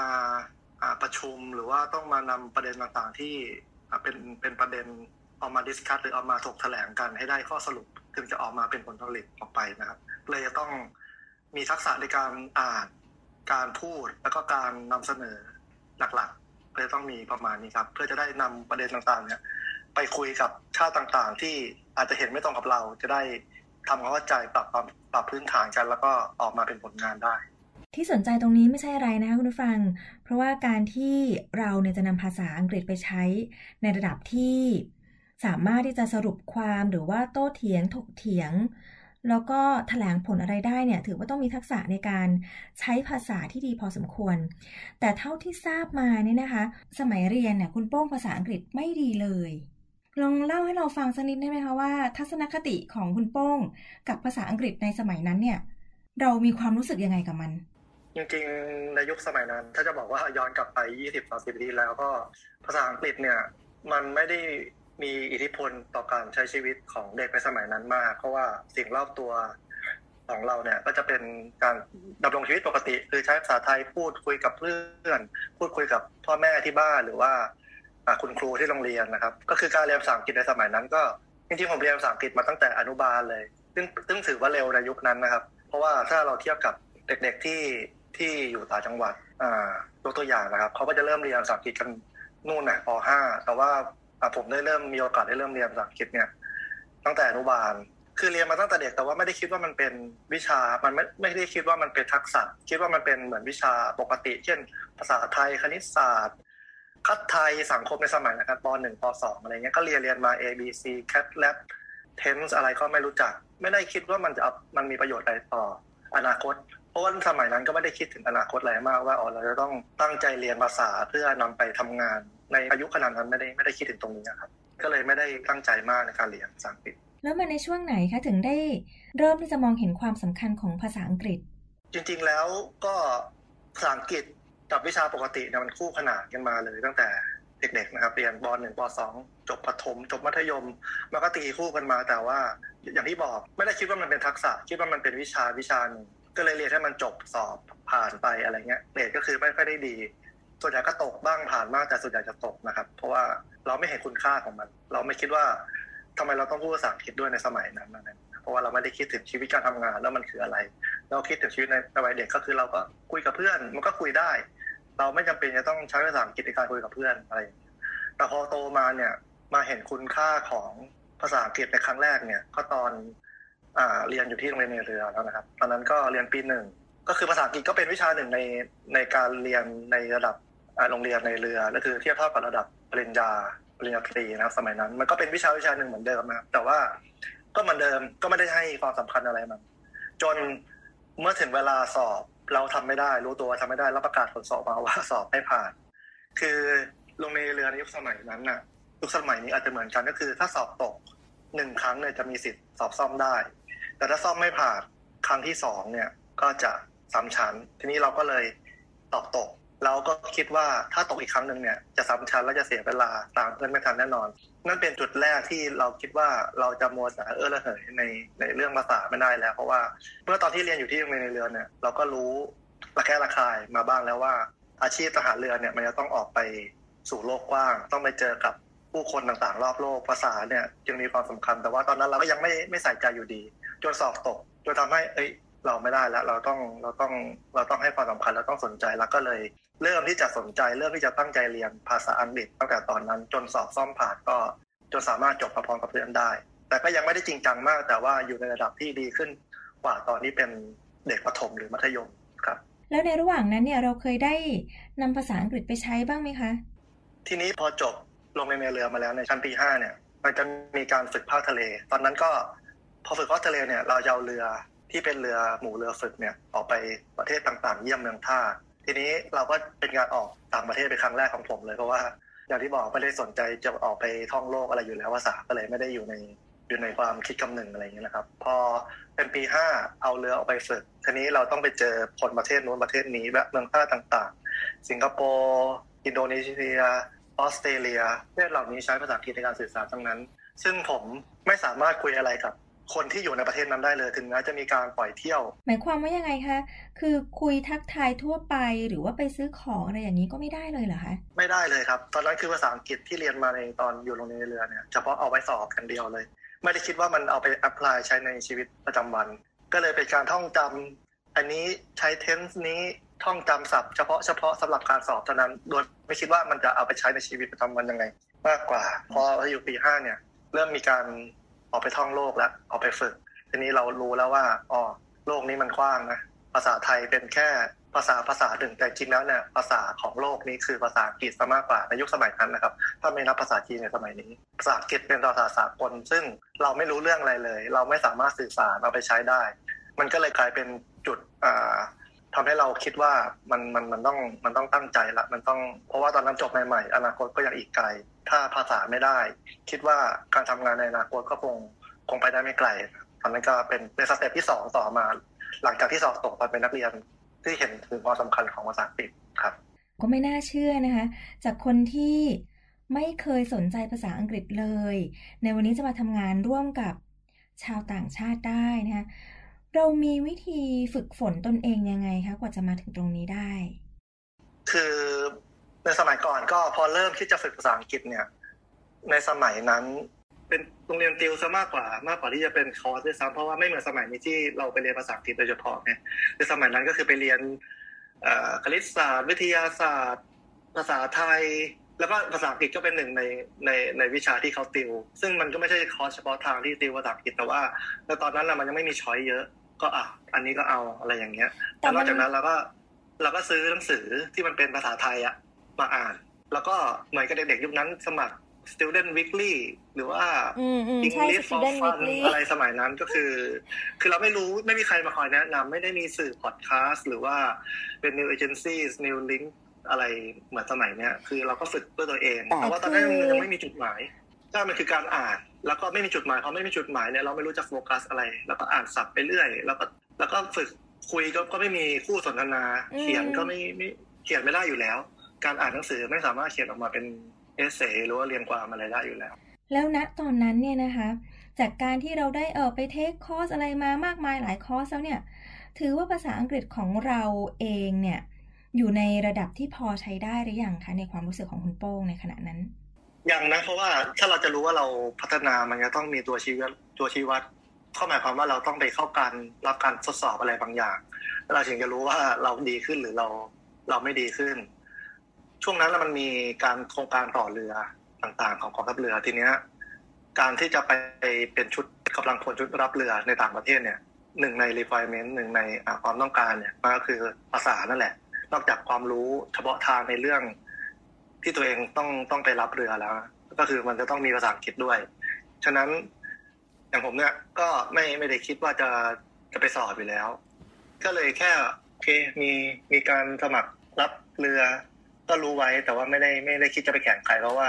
ประชุมหรือว่าต้องมานำประเด็นต่างๆ ที่เป็นเป็นประเด็นออกมาดิสคัทหรือเอามาถกแถลงกันให้ได้ข้อสรุปถึงจะออกมาเป็นผลผลิตออกไปนะครับ เลยจะต้องมีทักษะในการอ่านการพูดแล้วก็การนำเสนอหลักๆเลยต้องมีประมาณนี้ครับ เพื่อจะได้นำประเด็นต่างๆเนี่ย ไปคุยกับชาติต่างๆ ที่อาจจะเห็นไม่ตรงกับเรา จะได้ทำความเข้าใจปรับปรับปรับพื้นฐานกันแล้วก็ออกมาเป็นผลงานได้ที่สนใจตรงนี้ไม่ใช่อะไรนะคะคุณผู้ฟัง เพราะว่าการที่เราเนี่ยจะนำภาษาอังกฤษไปใช้ในระดับที่สามารถที่จะสรุปความหรือว่าโต้เถียงถกเถียง แล้วก็แถลงผลอะไรได้เนี่ย ถือว่าต้องมีทักษะในการใช้ภาษาที่ดีพอสมควร แต่เท่าที่ทราบมาเนี่ยนะคะ สมัยเรียนเนี่ยคุณโป้งภาษาอังกฤษไม่ดีเลย ลองเล่าให้เราฟังสักนิดได้ไหมคะว่า ทัศนคติของคุณโป้งกับภาษาอังกฤษในสมัยนั้นเนี่ย เรามีความรู้สึกยังไงกับมัน จริงๆในยุคสมัยนั้น ถ้าจะบอกว่าย้อนกลับไป 20-30ปีที่แล้วก็ภาษาอังกฤษเนี่ย มันไม่ได้มีอิทธิพลต่อการใช้ชีวิตของเด็กในสมัยนั้นมาก เพราะว่าสิ่งรอบตัวของเราเนี่ยก็จะเป็นการดำรงชีวิตปกติ คือใช้ภาษาไทยพูดคุยกับเพื่อน พูดคุยกับพ่อแม่ที่บ้านหรือว่า คุณครูที่โรงเรียนนะครับ ก็คือการเรียนภาษาอังกฤษในสมัยนั้น ก็จริงๆผมเรียนภาษาอังกฤษมาตั้งแต่อนุบาลเลย ซึ่งซึ่งถือว่าเร็วในยุคนั้นนะครับ เพราะว่าถ้าเราเทียบกับเด็กๆที่ที่อยู่ต่างจังหวัดอ่ายกตัวอย่างนะครับเขาก็จะเริ่มเรียนภาษาอังกฤษกันนู่นน่ะป .5 แต่ว่าผมได้เริ่มมีโอกาสได้เริ่มเรียนภาษาอังกฤษเนี่ยตั้งแต่อนุบาล คือเรียนมาตั้งแต่เด็กแต่ว่าไม่ได้คิดว่ามันเป็นวิชา มันไม่ไม่ได้คิดว่ามันเป็นทักษะ คิดว่ามันเป็นเหมือนวิชาปกติ เช่น ภาษาไทยคณิตศาสตร์ คัดไทยสังคมในสมัยนะครับป .1 ป .2 อะไรเงี้ยก็เรียนเรียนมา A B C cat lab tense อะไรก็ไม่รู้จัก ไม่ได้คิดว่ามันจะเอามันมีประโยชน์อะไรต่ออนาคต เพราะว่าสมัยนั้นก็ไม่ได้คิดถึงอนาคตอะไรมากว่าอ๋อเราจะต้องตั้งใจเรียนภาษาเพื่อนำไปทำงาน ในอายุขนาดนั้นไม่ได้ไม่ได้คิดถึงตรงนี้นะครับ ก็เลยไม่ได้ตั้งใจมากในการเรียนภาษาอังกฤษ แล้วมาในช่วงไหนคะถึงได้เริ่มที่จะมองเห็นความสำคัญของภาษาอังกฤษ จริงๆแล้วก็ภาษาอังกฤษ กับวิชาปกติเนี่ยมันคู่ขนานกันมาเลยตั้งแต่เด็กๆนะครับเรียนป .1 ป .2 จบประถม จบมัธยมมันก็ตีคู่กันมาแต่ว่า อย่างที่บอกไม่ได้คิดว่ามันเป็นทักษะ คิดว่ามันเป็นวิชาวิชาหนึ่งก็เลยเรียนให้มันจบสอบผ่านไปอะไรเงี้ยเกรดก็คือไม่ค่อยได้ดี ส่วนใหญ่ก็ตกบ้างผ่านบ้างแต่ส่วนใหญ่จะตกนะครับ เพราะว่าเราไม่เห็นคุณค่าของมัน เราไม่คิดว่าทำไมเราต้องพูดภาษาอังกฤษด้วยในสมัยนั้นนะเพราะว่าเราไม่ได้คิดถึงชีวิตการทำงานแล้วมันคืออะไร เราคิดถึงชีวิตในวัยเด็กก็คือเราก็คุยกับเพื่อน มันก็คุยได้ เราไม่จำเป็นจะต้องใช้ภาษาอังกฤษในการคุยกับเพื่อนอะไรอย่างเงี้ยแต่พอโตมาเนี่ยมาเห็นคุณค่าของภาษาอังกฤษในครั้งแรกเนี่ย ก็ตอนอ่าเรียนอยู่ที่โรงเรียนในเรือแล้วนะครับ ตอนนั้นก็เรียนปีหนึ่งก็คือภาษาอังกฤษก็เป็นวิชาหนึ่งในในการเรียนในระดับโรงเรียนในเรือก็คือเทียบเท่ากับระดับปริญญาปริญญาตรีนะครับสมัยนั้น มันก็เป็นวิชาวิชาหนึ่งเหมือนเดิมนะแต่ว่าก็เหมือนเดิมก็ไม่ได้ให้ความสำคัญอะไรมัน จนเมื่อถึงเวลาสอบ เราทำไม่ได้ รู้ตัวว่าทำไม่ได้แล้วประกาศผลสอบมาว่าสอบไม่ผ่าน คือโรงเรียนเรือในยุคสมัยนั้นน่ะยุคสมัยนี้อาจจะเหมือนกันก็คือ ถ้าสอบตกหนึ่งครั้งเนี่ยจะมีสิทธิ์สอบซ่อมได้ แต่ถ้าซ่อมไม่ผ่านครั้งที่สองเนี่ยก็จะซ้ำชั้น ทีนี้เราก็เลยตอบตกเราก็คิดว่าถ้าตกอีกครั้งหนึ่งเนี่ยจะซ้ำชั้นและจะเสียเวลาตามเพื่อนไม่ทันแน่นอน นั่นเป็นจุดแรกที่เราคิดว่าเราจะมัวสาเออระเหยในในเรื่องภาษาไม่ได้แล้ว เพราะว่าเมื่อตอนที่เรียนอยู่ที่โรงเรียนในเรือเนี่ยเราก็รู้ระแคะระคายมาบ้างแล้วว่า อาชีพทหารเรือเนี่ยมันจะต้องออกไปสู่โลกกว้าง ต้องไปเจอกับผู้คนต่างๆ รอบโลกภาษาเนี่ยจึงมีความสำคัญ แต่ว่าตอนนั้นเราก็ยังไม่ไม่ใส่ใจอยู่ดี จนสอบตกจนทำให้เอ้ยเราไม่ได้แล้ว เราต้องเราต้องเราต้องให้ความสำคัญเราต้องสนใจแล้วก็เลย เริ่มที่จะสนใจเริ่มที่จะตั้งใจเรียนภาษาอังกฤษตั้งแต่ตอนนั้น จนสอบซ่อมผ่านก็จนสามารถจบมาพร้อมกับเพื่อนได้ แต่ก็ยังไม่ได้จริงจังมาก แต่ว่าอยู่ในระดับที่ดีขึ้นกว่าตอนที่เป็นเด็กประถมหรือมัธยมครับ แล้วในระหว่างนั้นเนี่ยเราเคยได้นำภาษาอังกฤษไปใช้บ้างไหมคะ ทีนี้พอจบลงในเรือมาแล้วในชั้นปีห้าเนี่ย มันจะมีการฝึกภาคทะเล ตอนนั้นก็พอฝึกภาคทะเลเนี่ยเราจะเอาเรือที่เป็นเรือหมู่เรือฝึกเนี่ยออกไปประเทศต่างๆ เยี่ยมเมืองท่า ทีนี้เราก็เป็นการออกต่างประเทศเป็นครั้งแรกของผมเลยเพราะว่าอย่างที่บอกไม่ได้สนใจจะออกไปท่องโลกอะไรอยู่แล้วภาษาก็เลยไม่ได้อยู่ในอยู่ในความคิดคำหนึ่งอะไรอย่างเงี้ยนะครับ พอเป็นปีห้าเอาเรือออกไปฝึกทีนี้เราต้องไปเจอคนประเทศนู้นประเทศนี้แบบเมืองท่าต่างๆ สิงคโปร์อินโดนีเซียออสเตรเลียประเทศเหล่านี้ใช้ภาษาอังกฤษในการสื่อสารทั้งนั้น ซึ่งผมไม่สามารถคุยอะไรกับ คนที่อยู่ในประเทศนั้นได้เลยถึงแม้จะมีการปล่อยเที่ยว หมายความว่ายังไงคะคือคุยทักทายทั่วไปหรือว่าไปซื้อของอะไรอย่างนี้ก็ไม่ได้เลยเหรอคะไม่ได้เลยครับ ตอนนั้นคือภาษาอังกฤษที่เรียนมาในตอนอยู่โรงเรียนในเรือเนี่ยเฉพาะเอาไว้สอบอย่างเดียวเลย ไม่ได้คิดว่ามันเอาไป apply ใช้ในชีวิตประจำวัน ก็เลยเป็นการท่องจำอันนี้ใช้ tense นี้ท่องจำศัพท์เฉพาะเฉพาะสำหรับการสอบเท่านั้นโดยไม่คิดว่ามันจะเอาไปใช้ในชีวิตประจำวันยังไง มากกว่าพออยู่ปีห้าเนี่ยเริ่มมีการ ออกไปท่องโลกแล้วออกไปฝึก ทีนี้เรารู้แล้วว่าอ๋อโลกนี้มันกว้างนะภาษาไทยเป็นแค่ภาษาภาษาหนึ่งแต่จริงแล้วเนี่ยภาษาของโลกนี้คือภาษาอังกฤษซะมากกว่าในยุคสมัยนั้นนะครับ ถ้าไม่นับภาษาจีนในสมัยนี้ ภาษาอังกฤษเป็นภาษาสากลซึ่งเราไม่รู้เรื่องอะไรเลย เราไม่สามารถสื่อสารเอาไปใช้ได้ มันก็เลยกลายเป็นจุดอ่า ทำให้เราคิดว่ามันมันมันต้องมันต้องตั้งใจละมันต้องเพราะว่าตอนนั้นจบใหม่ๆอนาคตก็ยังอีกไกล ถ้าภาษาไม่ได้ คิดว่าการทำงานในอนาคตก็คงคงไปได้ไม่ไกลตอนนั้นก็เป็นเป็นสเต็ปที่สองต่อมา หลังจากที่สอบตกตอนเป็นนักเรียนที่เห็นถึงความสำคัญของภาษาอังกฤษครับ ก็ไม่น่าเชื่อนะคะ จากคนที่ไม่เคยสนใจภาษาอังกฤษเลย ในวันนี้จะมาทำงานร่วมกับชาวต่างชาติได้นะคะ เรามีวิธีฝึกฝนตนเองยังไงคะกว่าจะมาถึงตรงนี้ได้ คือในสมัยก่อนก็พอเริ่มที่จะฝึกภาษาอังกฤษเนี่ย ในสมัยนั้น เป็นโรงเรียนติวซะมากกว่ามากกว่าที่จะเป็นคอร์สด้วยซ้ำเพราะว่าไม่เหมือนสมัยนี้ที่เราไปเรียนภาษาอังกฤษโดยเฉพาะเนี่ยในสมัยนั้นก็คือไปเรียนคณิตศาสตร์ วิทยาศาสตร์ ภาษาไทย แล้วก็ภาษาอังกฤษก็เป็นหนึ่งในในในวิชาที่เขาติว ซึ่งมันก็ไม่ใช่คอร์สเฉพาะทางที่ติวภาษาอังกฤษแต่ว่าในตอนนั้นน่ะมันยังไม่มีช้อยเยอะ ก็อะอันนี้ก็เอาอะไรอย่างเงี้ยแต่แต่นมัอนกจากนั้นเราก็เราก็ซื้อหนังสือที่มันเป็นภาษาไทยอะมาอ่าน แล้วก็เหมือนกับเด็กๆยุคนั้นสมัคร student weekly หรือว่าอืมอืมใช่ English for Student fun Weekly อะไรสมัยนั้นก็คือ คือเราไม่รู้ไม่มีใครมาคอยแนะนำไม่ได้มีสื่อพอดแคสต์หรือว่าเป็น new agencies new link อะไรเหมือนสมัยเนี้ยคือเราก็ฝึกด้วยตัวเอง แต่แต่ว่าตอนนั้นคือมันยังไม่มีจุดหมาย ใช่มันคือการอ่าน แล้วก็ไม่มีจุดหมายพอไม่มีจุดหมายเนี่ยเราไม่รู้จะโฟกัสอะไร แล้วก็อ่านศัพท์ไปเรื่อย แล้วก็แล้วก็ฝึกคุยก็ก็ไม่มีคู่สนทนา เขียนก็ไม่ไม่เขียนไม่ได้อยู่แล้ว การอ่านหนังสือไม่สามารถเขียนออกมาเป็น essay หรือว่าเรียงความอะไรได้อยู่แล้ว แล้วณตอนนั้นเนี่ยนะคะ จากการที่เราได้เออไป take คอร์สอะไรมามากมายหลายคอร์สแล้วเนี่ย ถือว่าภาษาอังกฤษของเราเองเนี่ยอยู่ในระดับที่พอใช้ได้หรือยังคะในความรู้สึกของคุณโป้งในขณะนั้น ยังนะเพราะว่าถ้าเราจะรู้ว่าเราพัฒนามันจะต้องมีตัวชี้วัดตัวชี้วัดข้อหมายความว่าเราต้องไปเข้าการรับการทดสอบอะไรบางอย่าง เราถึงจะรู้ว่าเราดีขึ้นหรือเราเราไม่ดีขึ้น ช่วงนั้นล้วมันมีการโครงการต่อเรือต่างๆ ของกองทัพเรือทีเนี้ย การที่จะไปเป็นชุดกำลังพลชุดรับเรือในต่างประเทศเนี่ยหนึ่งใน requirement หนึ่งในความต้องการเนี่ยมันก็คือภาษานั่นแหละ นอกจากความรู้เฉพาะทางในเรื่อง ที่ตัวเองต้องต้องไปรับเรือแล้ว ก็คือมันจะต้องมีภาษาอังกฤษด้วย ฉะนั้นอย่างผมเนี่ยก็ไม่ไม่ได้คิดว่าจะจะไปสอบอยู่แล้ว ก็เลยแค่โอเคมีมีการสมัครรับเรือ ก็รู้ไว้แต่ว่าไม่ได้ไม่ได้คิดจะไปแข่งใครเพราะว่า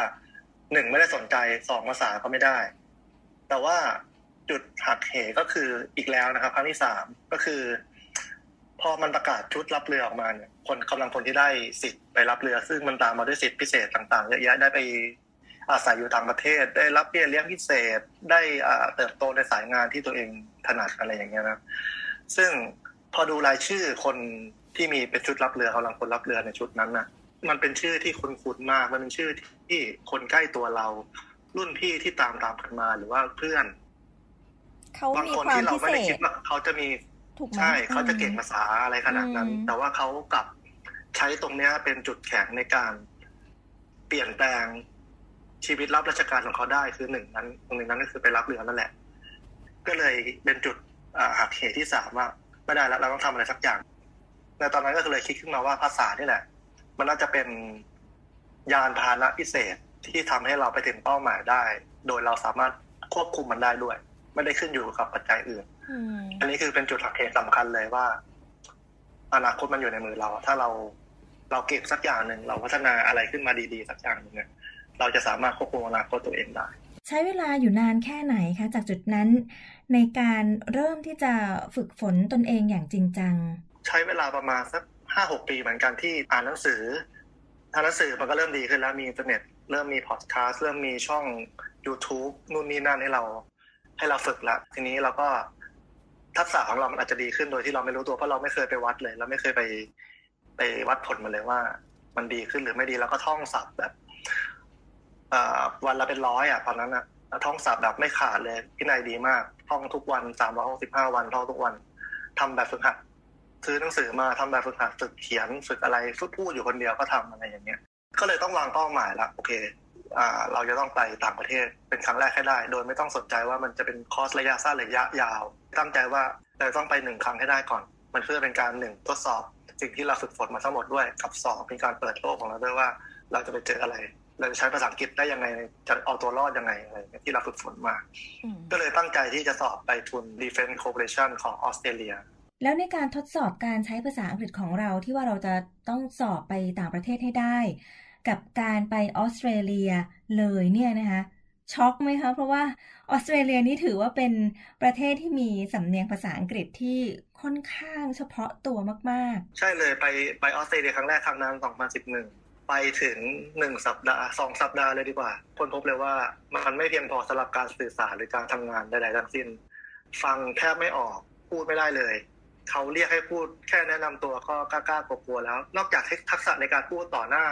หนึ่งไม่ได้สนใจสองภาษาก็ไม่ได้ แต่ว่าจุดหักเหก็คืออีกแล้วนะครับ ครั้งที่สามก็คือพพอมันประกาศชุดรับเรือออกมาเนี่ย คนกำลังคนที่ได้สิทธิ์ไปรับเรือ ซึ่งมันตามมาด้วยสิทธิพิเศษต่างๆเยอะแยะได้ไปอาศัยอยู่ต่างประเทศ ได้รับเบี้ยเลี้ยงพิเศษได้อ่าเติบโตในสายงานที่ตัวเองถนัดอะไรอย่างเงี้ยนะซึ่งพอดูรายชื่อคนที่มีเป็นชุดรับเรือกำลังคนรับเรือในชุดนั้นน่ะมันเป็นชื่อที่คุ้นๆมาก มันเป็นชื่อที่คนใกล้ตัวเรา รุ่นพี่ที่ตามตามกันมาหรือว่าเพื่อนเขาบางมีคนความที่เราพิไม่เศได้คิษดว่าเขาจะมี ถูกไหมใช่เขาจะอืมเก่งภาษาอะไรขนาดนั้นอืมแต่ว่าเขากลับใช้ตรงเนี้ยเป็นจุดแข็งในการเปลี่ยนแปลงชีวิตรับราชการของเขาได้คือหนึ่งนั้นตรงหนึ่งนั้นก็คือไปรับเรือนั่นแหละ ก็เลยเป็นจุดอ่าหักเหที่สามว่าไม่ได้แล้วเราต้องทำอะไรสักอย่างในตอนนั้นก็เลยคิดขึ้นมาว่าภาษานี่แหละ มันน่าจะเป็นยานพาหนะพิเศษที่ทำให้เราไปถึงเป้าหมายได้ โดยเราสามารถควบคุมมันได้ด้วย ไม่ได้ขึ้นอยู่กับปัจจัยอื่น อืมอันนี้คือเป็นจุดหักเหสำคัญเลยว่า อนาคตมันอยู่ในมือเรา ถ้าเราเราเก็บสักอย่างหนึ่งเราพัฒนาอะไรขึ้นมาดีๆสักอย่างหนึ่งเนี่ยเราจะสามารถควบคุมอนาคตตัวเองได้ ใช้เวลาอยู่นานแค่ไหนคะ จากจุดนั้น ในการเริ่มที่จะฝึกฝนตนเองอย่างจริงจัง ใช้เวลาประมาณสักห้าหกปีเหมือนกันที่อ่านหนังสืออ่านหนังสือมันก็เริ่มดีขึ้นแล้วมีอินเทอร์เน็ตเริ่มมีพอดแคสต์เริ่มมีช่อง YouTube นู่นนี่นั่นให้เรา ให้เราฝึกแล้วทีนี้เราก็ ทักษะของเรามันอาจจะดีขึ้นโดยที่เราไม่รู้ตัวเพราะเราไม่เคยไปวัดเลยเราไม่เคยไปไปวัดผลมาเลยว่า มันดีขึ้นหรือไม่ดีแล้วก็ท่องศัพท์แบบวันละเป็นร้อยอะตอนนั้นอะท่องศัพท์แบบไม่ขาดเลยพินัยดีมาก ท่องทุกวันสามร้อยหกสิบห้าวันท่องทุกวันทำแบบฝึกหัดซื้อหนังสือมาทำแบบฝึกหัดฝึกเขียนฝึกอะไรฝึกพูดอยู่คนเดียวก็ทำอะไรอย่างเงี้ย ก็เลยต้องวางเป้าหมายละโอเค เราจะต้องไปต่างประเทศเป็นครั้งแรกให้ได้ โดยไม่ต้องสนใจว่ามันจะเป็นคอร์สระยะสั้นหรือระยะยาว ตั้งใจว่าเราต้องไปหนึ่งครั้งให้ได้ก่อน มันเพื่อเป็นการหนึ่งทดสอบ สิ่งที่เราฝึกฝนมาทั้งหมดด้วยกับสองเป็นการเปิดโลกของเราด้วยว่า เราจะไปเจออะไร เราจะใช้ภาษาอังกฤษได้ยังไงจะเอาตัวรอดยังไงอะไรอย่างเงี้ยที่เราฝึกฝนมาอืมก็เลยตั้งใจที่จะสอบไปทุน Defense Corporation ของออสเตรเลียแล้วในการทดสอบการใช้ภาษาอังกฤษของเราที่ว่าเราจะต้องสอบไปต่างประเทศให้ได้ กับการไปออสเตรเลียเลยเนี่ยนะคะช็อกไหมคะ เพราะว่าออสเตรเลียนี่ถือว่าเป็นประเทศที่มีสำเนียงภาษาอังกฤษที่ค่อนข้างเฉพาะตัวมากใช่เลยไปไปออสเตรเลียครั้งแรกครั้งนั้น2011 ไปถึงหนึ่งสัปดาห์สองสัปดาห์เลยดีกว่า คนพบเลยว่ามันไม่เพียงพอสำหรับการสื่อสารหรือการทำงานใดๆทั้งสิ้น ฟังแทบไม่ออกพูดไม่ได้เลยเขาเรียกให้พูดแค่แนะนำตัวก็กล้ากลัวแล้ว นอกจากทักษะในการพูดต่อหน้า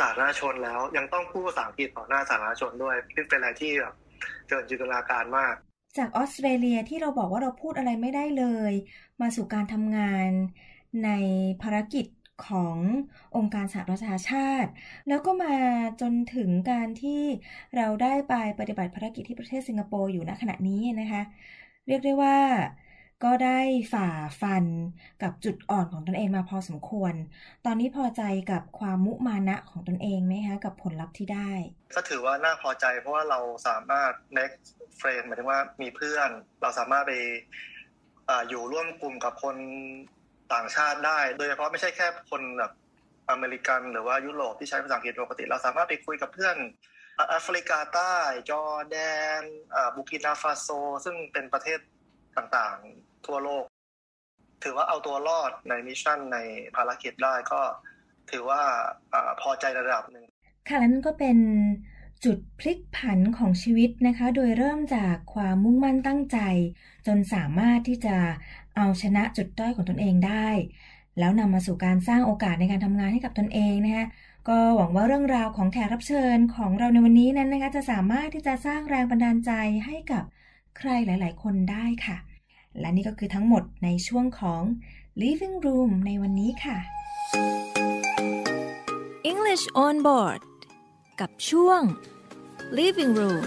สาธารณชนแล้ว ยังต้องพูดภาษาอังกฤษต่อหน้าสาธารณชนด้วยซึ่งเป็นอะไรที่แบบเกินจินตนาการมาก จากออสเตรเลียที่เราบอกว่าเราพูดอะไรไม่ได้เลย มาสู่การทำงานในภารกิจขององค์การสหประชาชาติ แล้วก็มาจนถึงการที่เราได้ไปปฏิบัติภารกิจที่ประเทศสิงคโปร์อยู่ณขณะนี้นะคะ เรียกได้ว่า ก็ได้ฝ่าฟันกับจุดอ่อนของตนเองมาพอสมควร ตอนนี้พอใจกับความมุมานะของตนเองไหมคะกับผลลัพธ์ที่ได้ ก็ถือว่าน่าพอใจเพราะว่าเราสามารถ make friend หมายถึงว่ามีเพื่อน เราสามารถไปออยู่ร่วมกลุ่มกับคนต่างชาติได้ โดยเฉพาะไม่ใช่แค่คนแบบอเมริกันหรือว่ายุโรปที่ใช้ภาษาอังกฤษปกติ เราสามารถไปคุยกับเพื่อนแอฟริกาใต้ จอร์แดนบูร์กินาฟาโซ ซึ่งเป็นประเทศต่าง ทั่วโลก ถือว่าเอาตัวรอดใน mission ในภารกิจได้ก็ถือว่าอพอใจระดับหนึ่งค่ะและนั่นก็เป็นจุดพลิกผันของชีวิตนะคะ โดยเริ่มจากความมุ่งมั่นตั้งใจ จนสามารถที่จะเอาชนะจุดด้อยของตนเองได้ แล้วนำมาสู่การสร้างโอกาสในการทำงานให้กับตนเองนะคะก็หวังว่าเรื่องราวของแขกรับเชิญของเราในวันนี้นั้นนะคะ จะสามารถที่จะสร้างแรงบันดาลใจให้กับใครหลาย ๆ คนได้ค่ะ และนี่ก็คือทั้งหมดในช่วงของ Living Room ในวันนี้ค่ะ English on board กับช่วง Living Room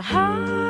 My heart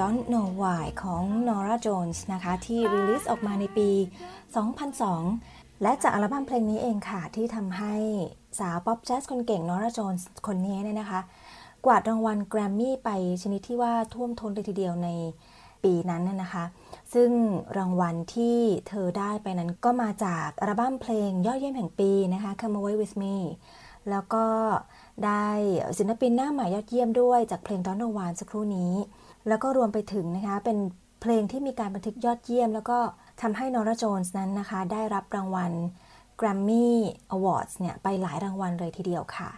Don't Know Why ของ Norah Jones นะคะ ที่ release ออกมาในปี 2002 และจากอัลบั้มเพลงนี้เองค่ะ ที่ทำให้สาวป๊อปแจ๊สคนเก่ง Norah Jones คนนี้เนี่ยนะคะ กวาดรางวัลแกรมมี่ไปชนิดที่ว่าท่วมท้นเลยทีเดียวในปีนั้นน่นะคะ ซึ่งรางวัลที่เธอได้ไปนั้นก็มาจากอัลบั้มเพลงยอดเยี่ยมแห่งปีนะคะ Come Away With Me แล้วก็ได้ศิลปินหน้าใหม่ยอดเยี่ยมด้วยจากเพลง Don't Know Why สักครู่นี้ แล้วก็รวมไปถึงนะคะเป็นเพลงที่มีการบันทึกยอดเยี่ยม แล้วก็ทำให้นอร่าโจนส์นั้นนะคะ ได้รับรางวัล Grammy Awards เนี่ยไปหลายรางวัลเลยทีเดียวค่ะ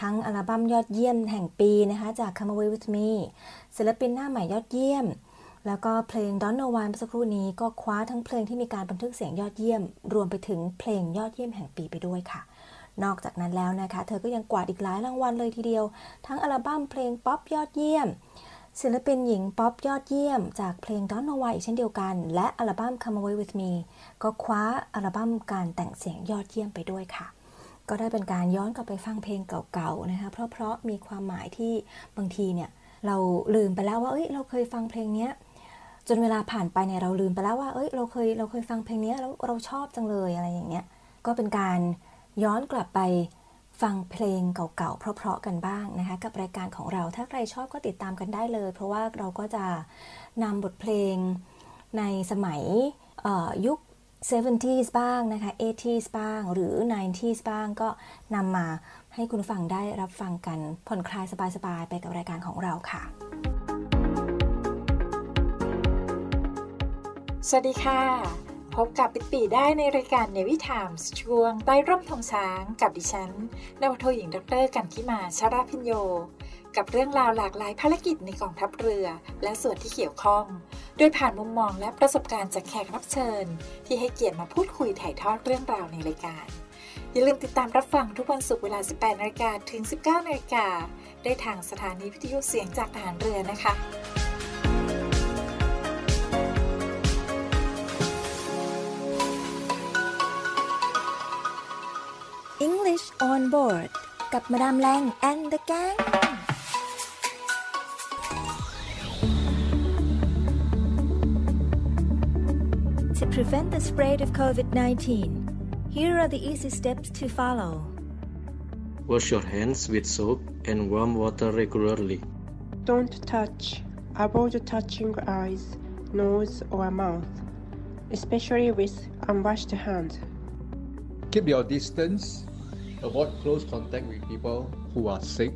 ทั้งอัลบั้มยอดเยี่ยมแห่งปีนะคะจาก Come Away With Me ศิลปินหน้าใหม่ยอดเยี่ยม แล้วก็เพลง Don't Know Why เมื่อสักครู่นี้ก็คว้าทั้งเพลงที่มีการบันทึกเสียงยอดเยี่ยม รวมไปถึงเพลงยอดเยี่ยมแห่งปีไปด้วยค่ะ นอกจากนั้นแล้วนะคะ เธอก็ยังกวาดอีกหลายรางวัลเลยทีเดียว ทั้งอัลบั้มเพลงป๊อปยอดเยี่ยม ศิลปินหญิงป๊อปยอดเยี่ยม จากเพลง Don't Know Why อีกเช่นเดียวกัน และอัลบั้ม Come Away With Me ก็คว้าอัลบั้มการแต่งเสียงยอดเยี่ยมไปด้วยค่ะ ก็ได้เป็นการย้อนกลับไปฟังเพลงเก่าๆนะคะเพราะๆมีความหมายที่บางทีเนี่ยเราลืมไปแล้วว่าเอ้ยเราเคยฟังเพลงเนี้ยจนเวลาผ่านไปเนี่ยเราลืมไปแล้วว่าเอ้ยเราเคยเราเคยฟังเพลงนี้แล้วเราชอบจังเลยอะไรอย่างเงี้ยก็เป็นการย้อนกลับไป ฟังเพลงเก่าๆ เพราะๆ กันบ้างนะคะ กับรายการของเรา ถ้าใครชอบก็ติดตามกันได้เลย เพราะว่าเราก็จะนำบทเพลงในสมัยยุค 70s บ้างนะคะ 80s บ้าง หรือ 90s บ้างก็นำมาให้คุณฟังได้รับฟังกันผ่อนคลายสบายๆ ไปกับรายการของเราค่ะ สวัสดีค่ะ พบกับปิดปีได้ในรายการเนวิทามช่วงใต้ร่มธงช้างกับดิฉันนวโทหญิงดรกันทิมาชาราพิญโย กับเรื่องราวหลากหลายภารกิจในกองทัพเรือ และส่วนที่เกี่ยวข้อง โดยผ่านมุมมองและประสบการณ์จากแขกรับเชิญ ที่ให้เกียรติมาพูดคุยถ่ายทอดเรื่องราวในรายการ อย่าลืมติดตามรับฟังทุกวันศุกร์เวลา 18นาฬิกาถึง 19นาฬิกาได้ทางสถานีวิทยุเสียงจากทหารเรือนะคะ English on board กับมาดามแรง and the gang To prevent the spread of COVID-19, here are the easy steps to follow. Wash your hands with soap and warm water regularly. Don't touch. Avoid touching eyes, nose, or mouth, especially with unwashed hands. Keep your distance. Avoid close contact with people who are sick.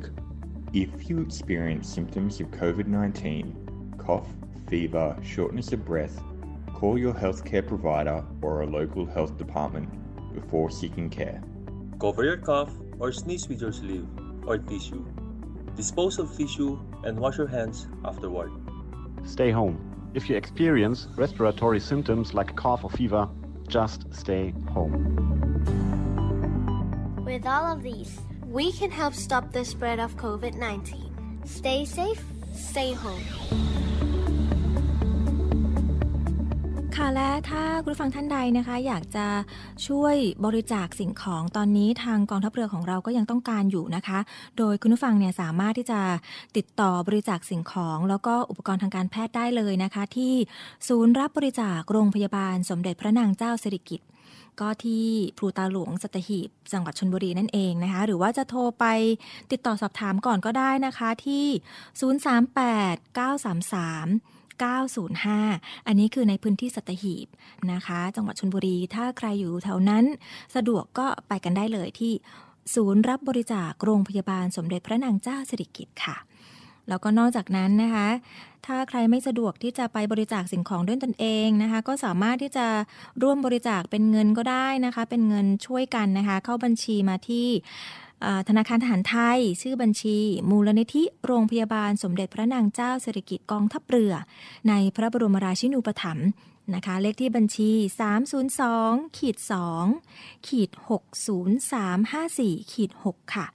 If you experience symptoms of COVID 19, cough, fever, shortness of breath, call your healthcare provider or a local health department before seeking care. Cover your cough or sneeze with your sleeve or tissue. Dispose of tissue and wash your hands afterward. Stay home. If you experience respiratory symptoms like cough or fever, just stay home. With all of these, we can help stop the spread of COVID 19. Stay safe, stay home. ค่ะและถ้าคุณผู้ฟังท่านใดนะคะ อยากจะช่วยบริจาคสิ่งของตอนนี้ทางกองทัพเรือของเราก็ยังต้องการอยู่นะคะ โดยคุณผู้ฟังเนี่ยสามารถที่จะติดต่อบริจาคสิ่งของ แล้วก็อุปกรณ์ทางการแพทย์ได้เลยนะคะ ที่ศูนย์รับบริจาคโรงพยาบาลสมเด็จพระนางเจ้าสิริกิติ์ ก็ที่พลูตาหลวงสัตหีบจังหวัดชนบุรีนั่นเองนะคะ หรือว่าจะโทรไปติดต่อสอบถามก่อนก็ได้นะคะที่ 038 933 905 อันนี้คือในพื้นที่สัตหีบนะคะ จังหวัดชนบุรี ถ้าใครอยู่แถวนั้น สะดวกก็ไปกันได้เลยที่ศูนย์รับบริจาคโรงพยาบาลสมเด็จพระนางเจ้าสิริกิติ์ค่ะ แล้วก็นอกจากนั้นนะคะ ถ้าใครไม่สะดวกที่จะไปบริจาคสิ่งของด้วยตนเองนะคะ ก็สามารถที่จะร่วมบริจาคเป็นเงินก็ได้นะคะ เป็นเงินช่วยกันนะคะ เข้าบัญชีมาที่ธนาคารทหารไทย ชื่อบัญชี มูลนิธิโรงพยาบาลสมเด็จพระนางเจ้าสิริกิติ์กองทัพเรือ ในพระบรมราชินูปถัมภ์นะคะ เลขที่บัญชี 302ขีด2ขีด60354ขีด6ค่ะ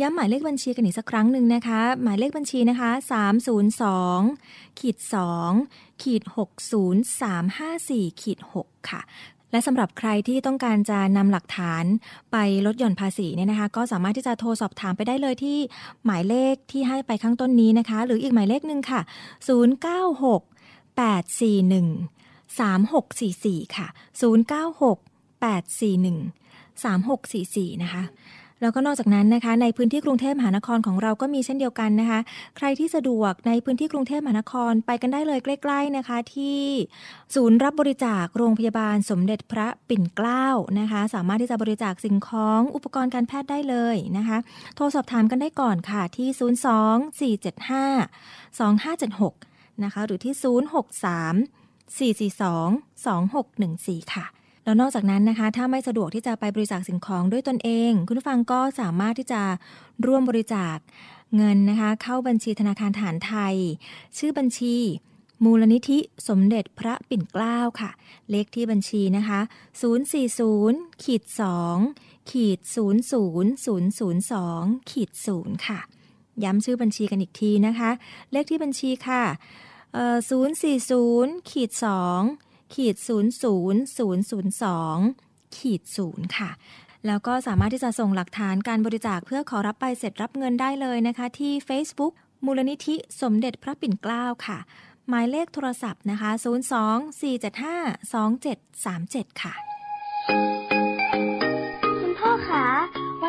ย้ำหมายเลขบัญชีกันอีกสักครั้งหนึ่งนะคะ หมายเลขบัญชีนะคะ 302ขีด2ขีด60354ขีด6ค่ะและสำหรับใครที่ต้องการจะนำหลักฐานไปลดหย่อนภาษีเนี่ยนะคะ ก็สามารถที่จะโทรสอบถามไปได้เลยที่หมายเลขที่ให้ไปข้างต้นนี้นะคะ หรืออีกหมายเลขหนึ่งค่ะ 096 841 3644 ค่ะ 096 841 3644 นะคะ แล้วก็นอกจากนั้นนะคะ ในพื้นที่กรุงเทพมหานครของเราก็มีเช่นเดียวกันนะคะ ใครที่สะดวกในพื้นที่กรุงเทพมหานครไปกันได้เลยใกล้ ๆนะคะ ที่ศูนย์รับบริจาคโรงพยาบาลสมเด็จพระปิ่นเกล้านะคะ สามารถที่จะบริจาคสิ่งของอุปกรณ์การแพทย์ได้เลยนะคะ โทรสอบถามกันได้ก่อนค่ะที่ 02 475 2576 นะคะ หรือที่ 063 442 2614 ค่ะ แล้วนอกจากนั้นนะคะ ถ้าไม่สะดวกที่จะไปบริจาคสิ่งของด้วยตนเอง คุณผู้ฟังก็สามารถที่จะร่วมบริจาคเงินนะคะ เข้าบัญชีธนาคารฐานไทย ชื่อบัญชี มูลนิธิสมเด็จพระปิ่นเกล้าค่ะ เลขที่บัญชีนะคะ 040ขีด2ขีด00002ขีด0ค่ะ ย้ำชื่อบัญชีกันอีกทีนะคะ เลขที่บัญชีค่ะ040ขีด2 ขีด00002ขีด0ค่ะ แล้วก็สามารถที่จะส่งหลักฐานการบริจาคเพื่อขอรับใบเสร็จรับเงินได้เลยนะคะ ที่ Facebook มูลนิธิสมเด็จพระปิ่นเกล้าค่ะ หมายเลขโทรศัพท์นะคะ 02-475-2737 ค่ะคุณพ่อคะ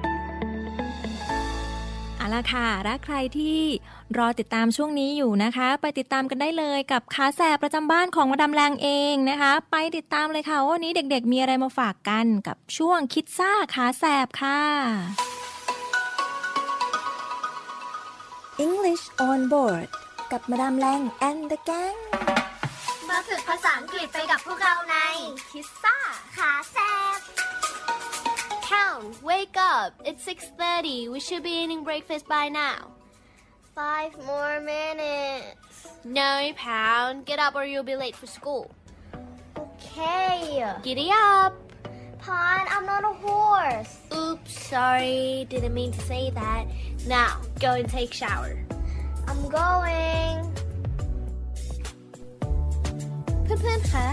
อา ละค่ะ และใครที่รอติดตามช่วงนี้อยู่นะคะ ไปติดตามกันได้เลยกับขาแสบประจำบ้านของมาดามแรงเองนะคะ ไปติดตามเลยค่ะว่าวันนี้เด็กๆ มีอะไรมาฝากกันกับช่วงคิดซ่าขาแสบค่ะ English on board กับมาดามแรง and the gang มาฝึกภาษาอังกฤษไปกับพวกเราในคิสซ่าขาแซบ Count Pound, wake up. It's 6:30. We should be eating breakfast by now. Five more minutes. No, Pound. Get up or you'll be late for school. Okay. Giddy up. Pond, I'm not a horse. Oops, sorry. Didn't mean to say that. Now, go and take shower. I'm going. เพื่อนๆ คะ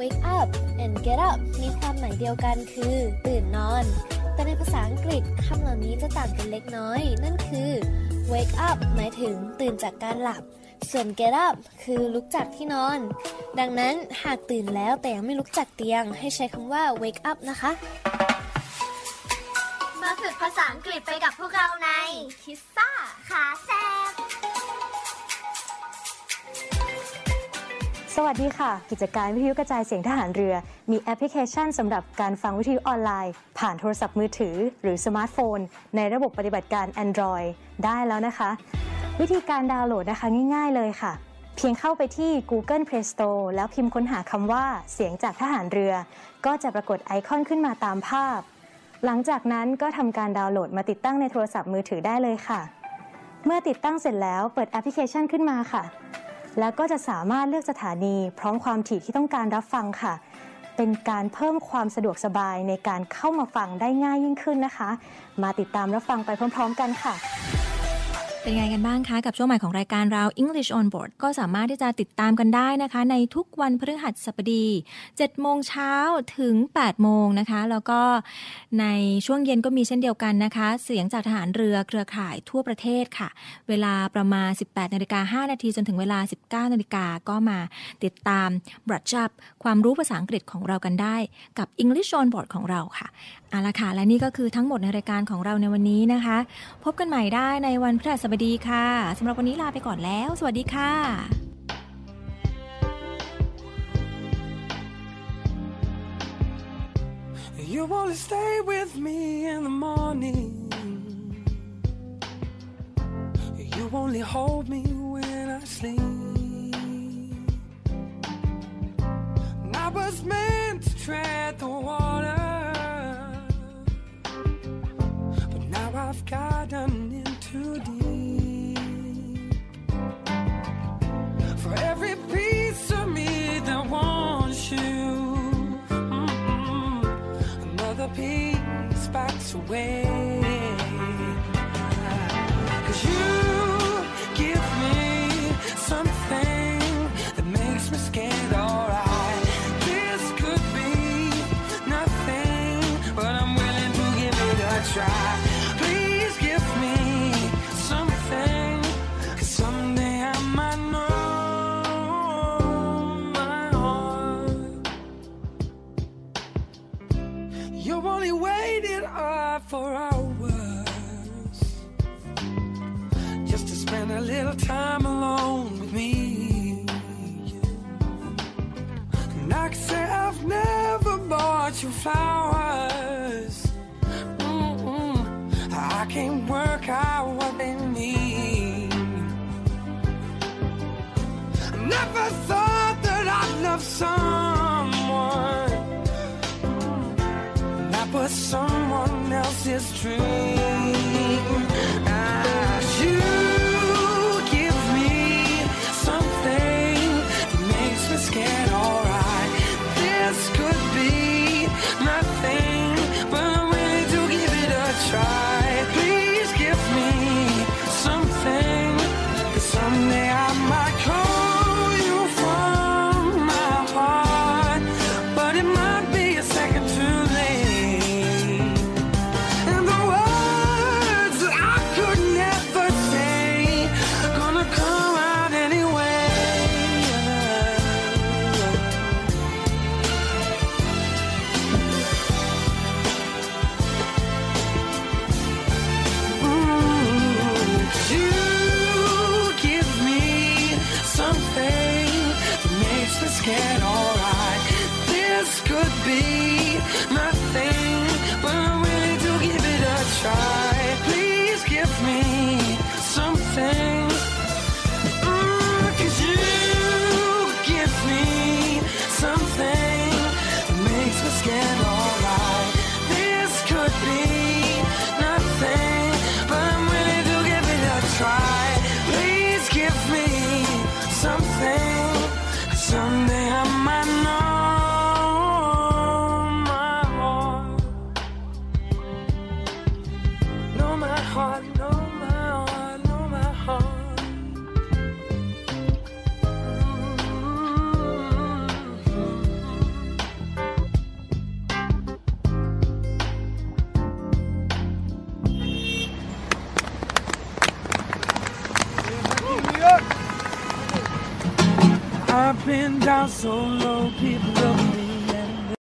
wake up and get up มีความหมายเดียวกันคือ ตื่นนอน แต่ในภาษาอังกฤษคำเหล่านี้จะต่างกันเล็กน้อย นั่นคือ wake up หมายถึงตื่นจากการหลับ ส่วน get up คือลุกจากที่นอน ดังนั้นหากตื่นแล้วแต่ยังไม่ลุกจากเตียง ให้ใช้คำว่า wake up นะคะ มาฝึกภาษาอังกฤษไปกับพวกเราในคิสซ่าขาแซ วัสดีค่ะ กิจการวิทยุกระจายเสียงทหารเรือ มีแอปพลิเคชันสำหรับการฟังวิทยุออนไลน์ ผ่านโทรศัพท์มือถือ หรือสมาร์ทโฟน ในระบบปฏิบัติการ Android ได้แล้วนะคะ วิธีการดาวน์โหลดนะคะง่าย ๆ เลยค่ะ เพียงเข้าไปที่ Google Play Store แล้วพิมพ์ค้นหาคำว่าเสียงจากทหารเรือ ก็จะปรากฏไอคอนขึ้นมาตามภาพ หลังจากนั้นก็ทำการดาวน์โหลดมาติดตั้งในโทรศัพท์มือถือได้เลยค่ะ เมื่อติดตั้งเสร็จแล้วเปิดแอปพลิเคชันขึ้นมาค่ะ แล้วก็จะสามารถเลือกสถานี พร้อมความถี่ที่ต้องการรับฟังค่ะ เป็นการเพิ่มความสะดวกสบายในการเข้ามาฟังได้ง่ายยิ่งขึ้นนะคะ มาติดตามรับฟังไปพร้อม ๆ กันค่ะ เป็นไงกันบ้างคะ กับช่วงใหม่ของรายการเรา English on Board ก็สามารถที่จะติดตามกันได้นะคะ ในทุกวันพฤหัสบดี7โมงเช้าถึง 8 โมงนะคะ แล้วก็ในช่วงเย็นก็มีเช่นเดียวกันนะคะ เสียงจากทหารเรือเครือข่ายทั่วประเทศค่ะ เวลาประมาณ 18นาฬิกา5นาทีจนถึงเวลา 19นาฬิกาก็มาติดตามบรัช up ความรู้ภาษาอังกฤษของเรากันได้ กับ English on Board ของเราค่ะ เอาละค่ะ และนี่ก็คือทั้งหมดในรายการของเราในวันนี้นะคะ พบกันใหม่ได้ในวันพฤหัสบดีค่ะสำหรับวันนี้ลาไปก่อนแล้ว สวัสดีค่ะ You wanna stay with me in the morning. You only hold me when I sleep. I was meant to tread the away. true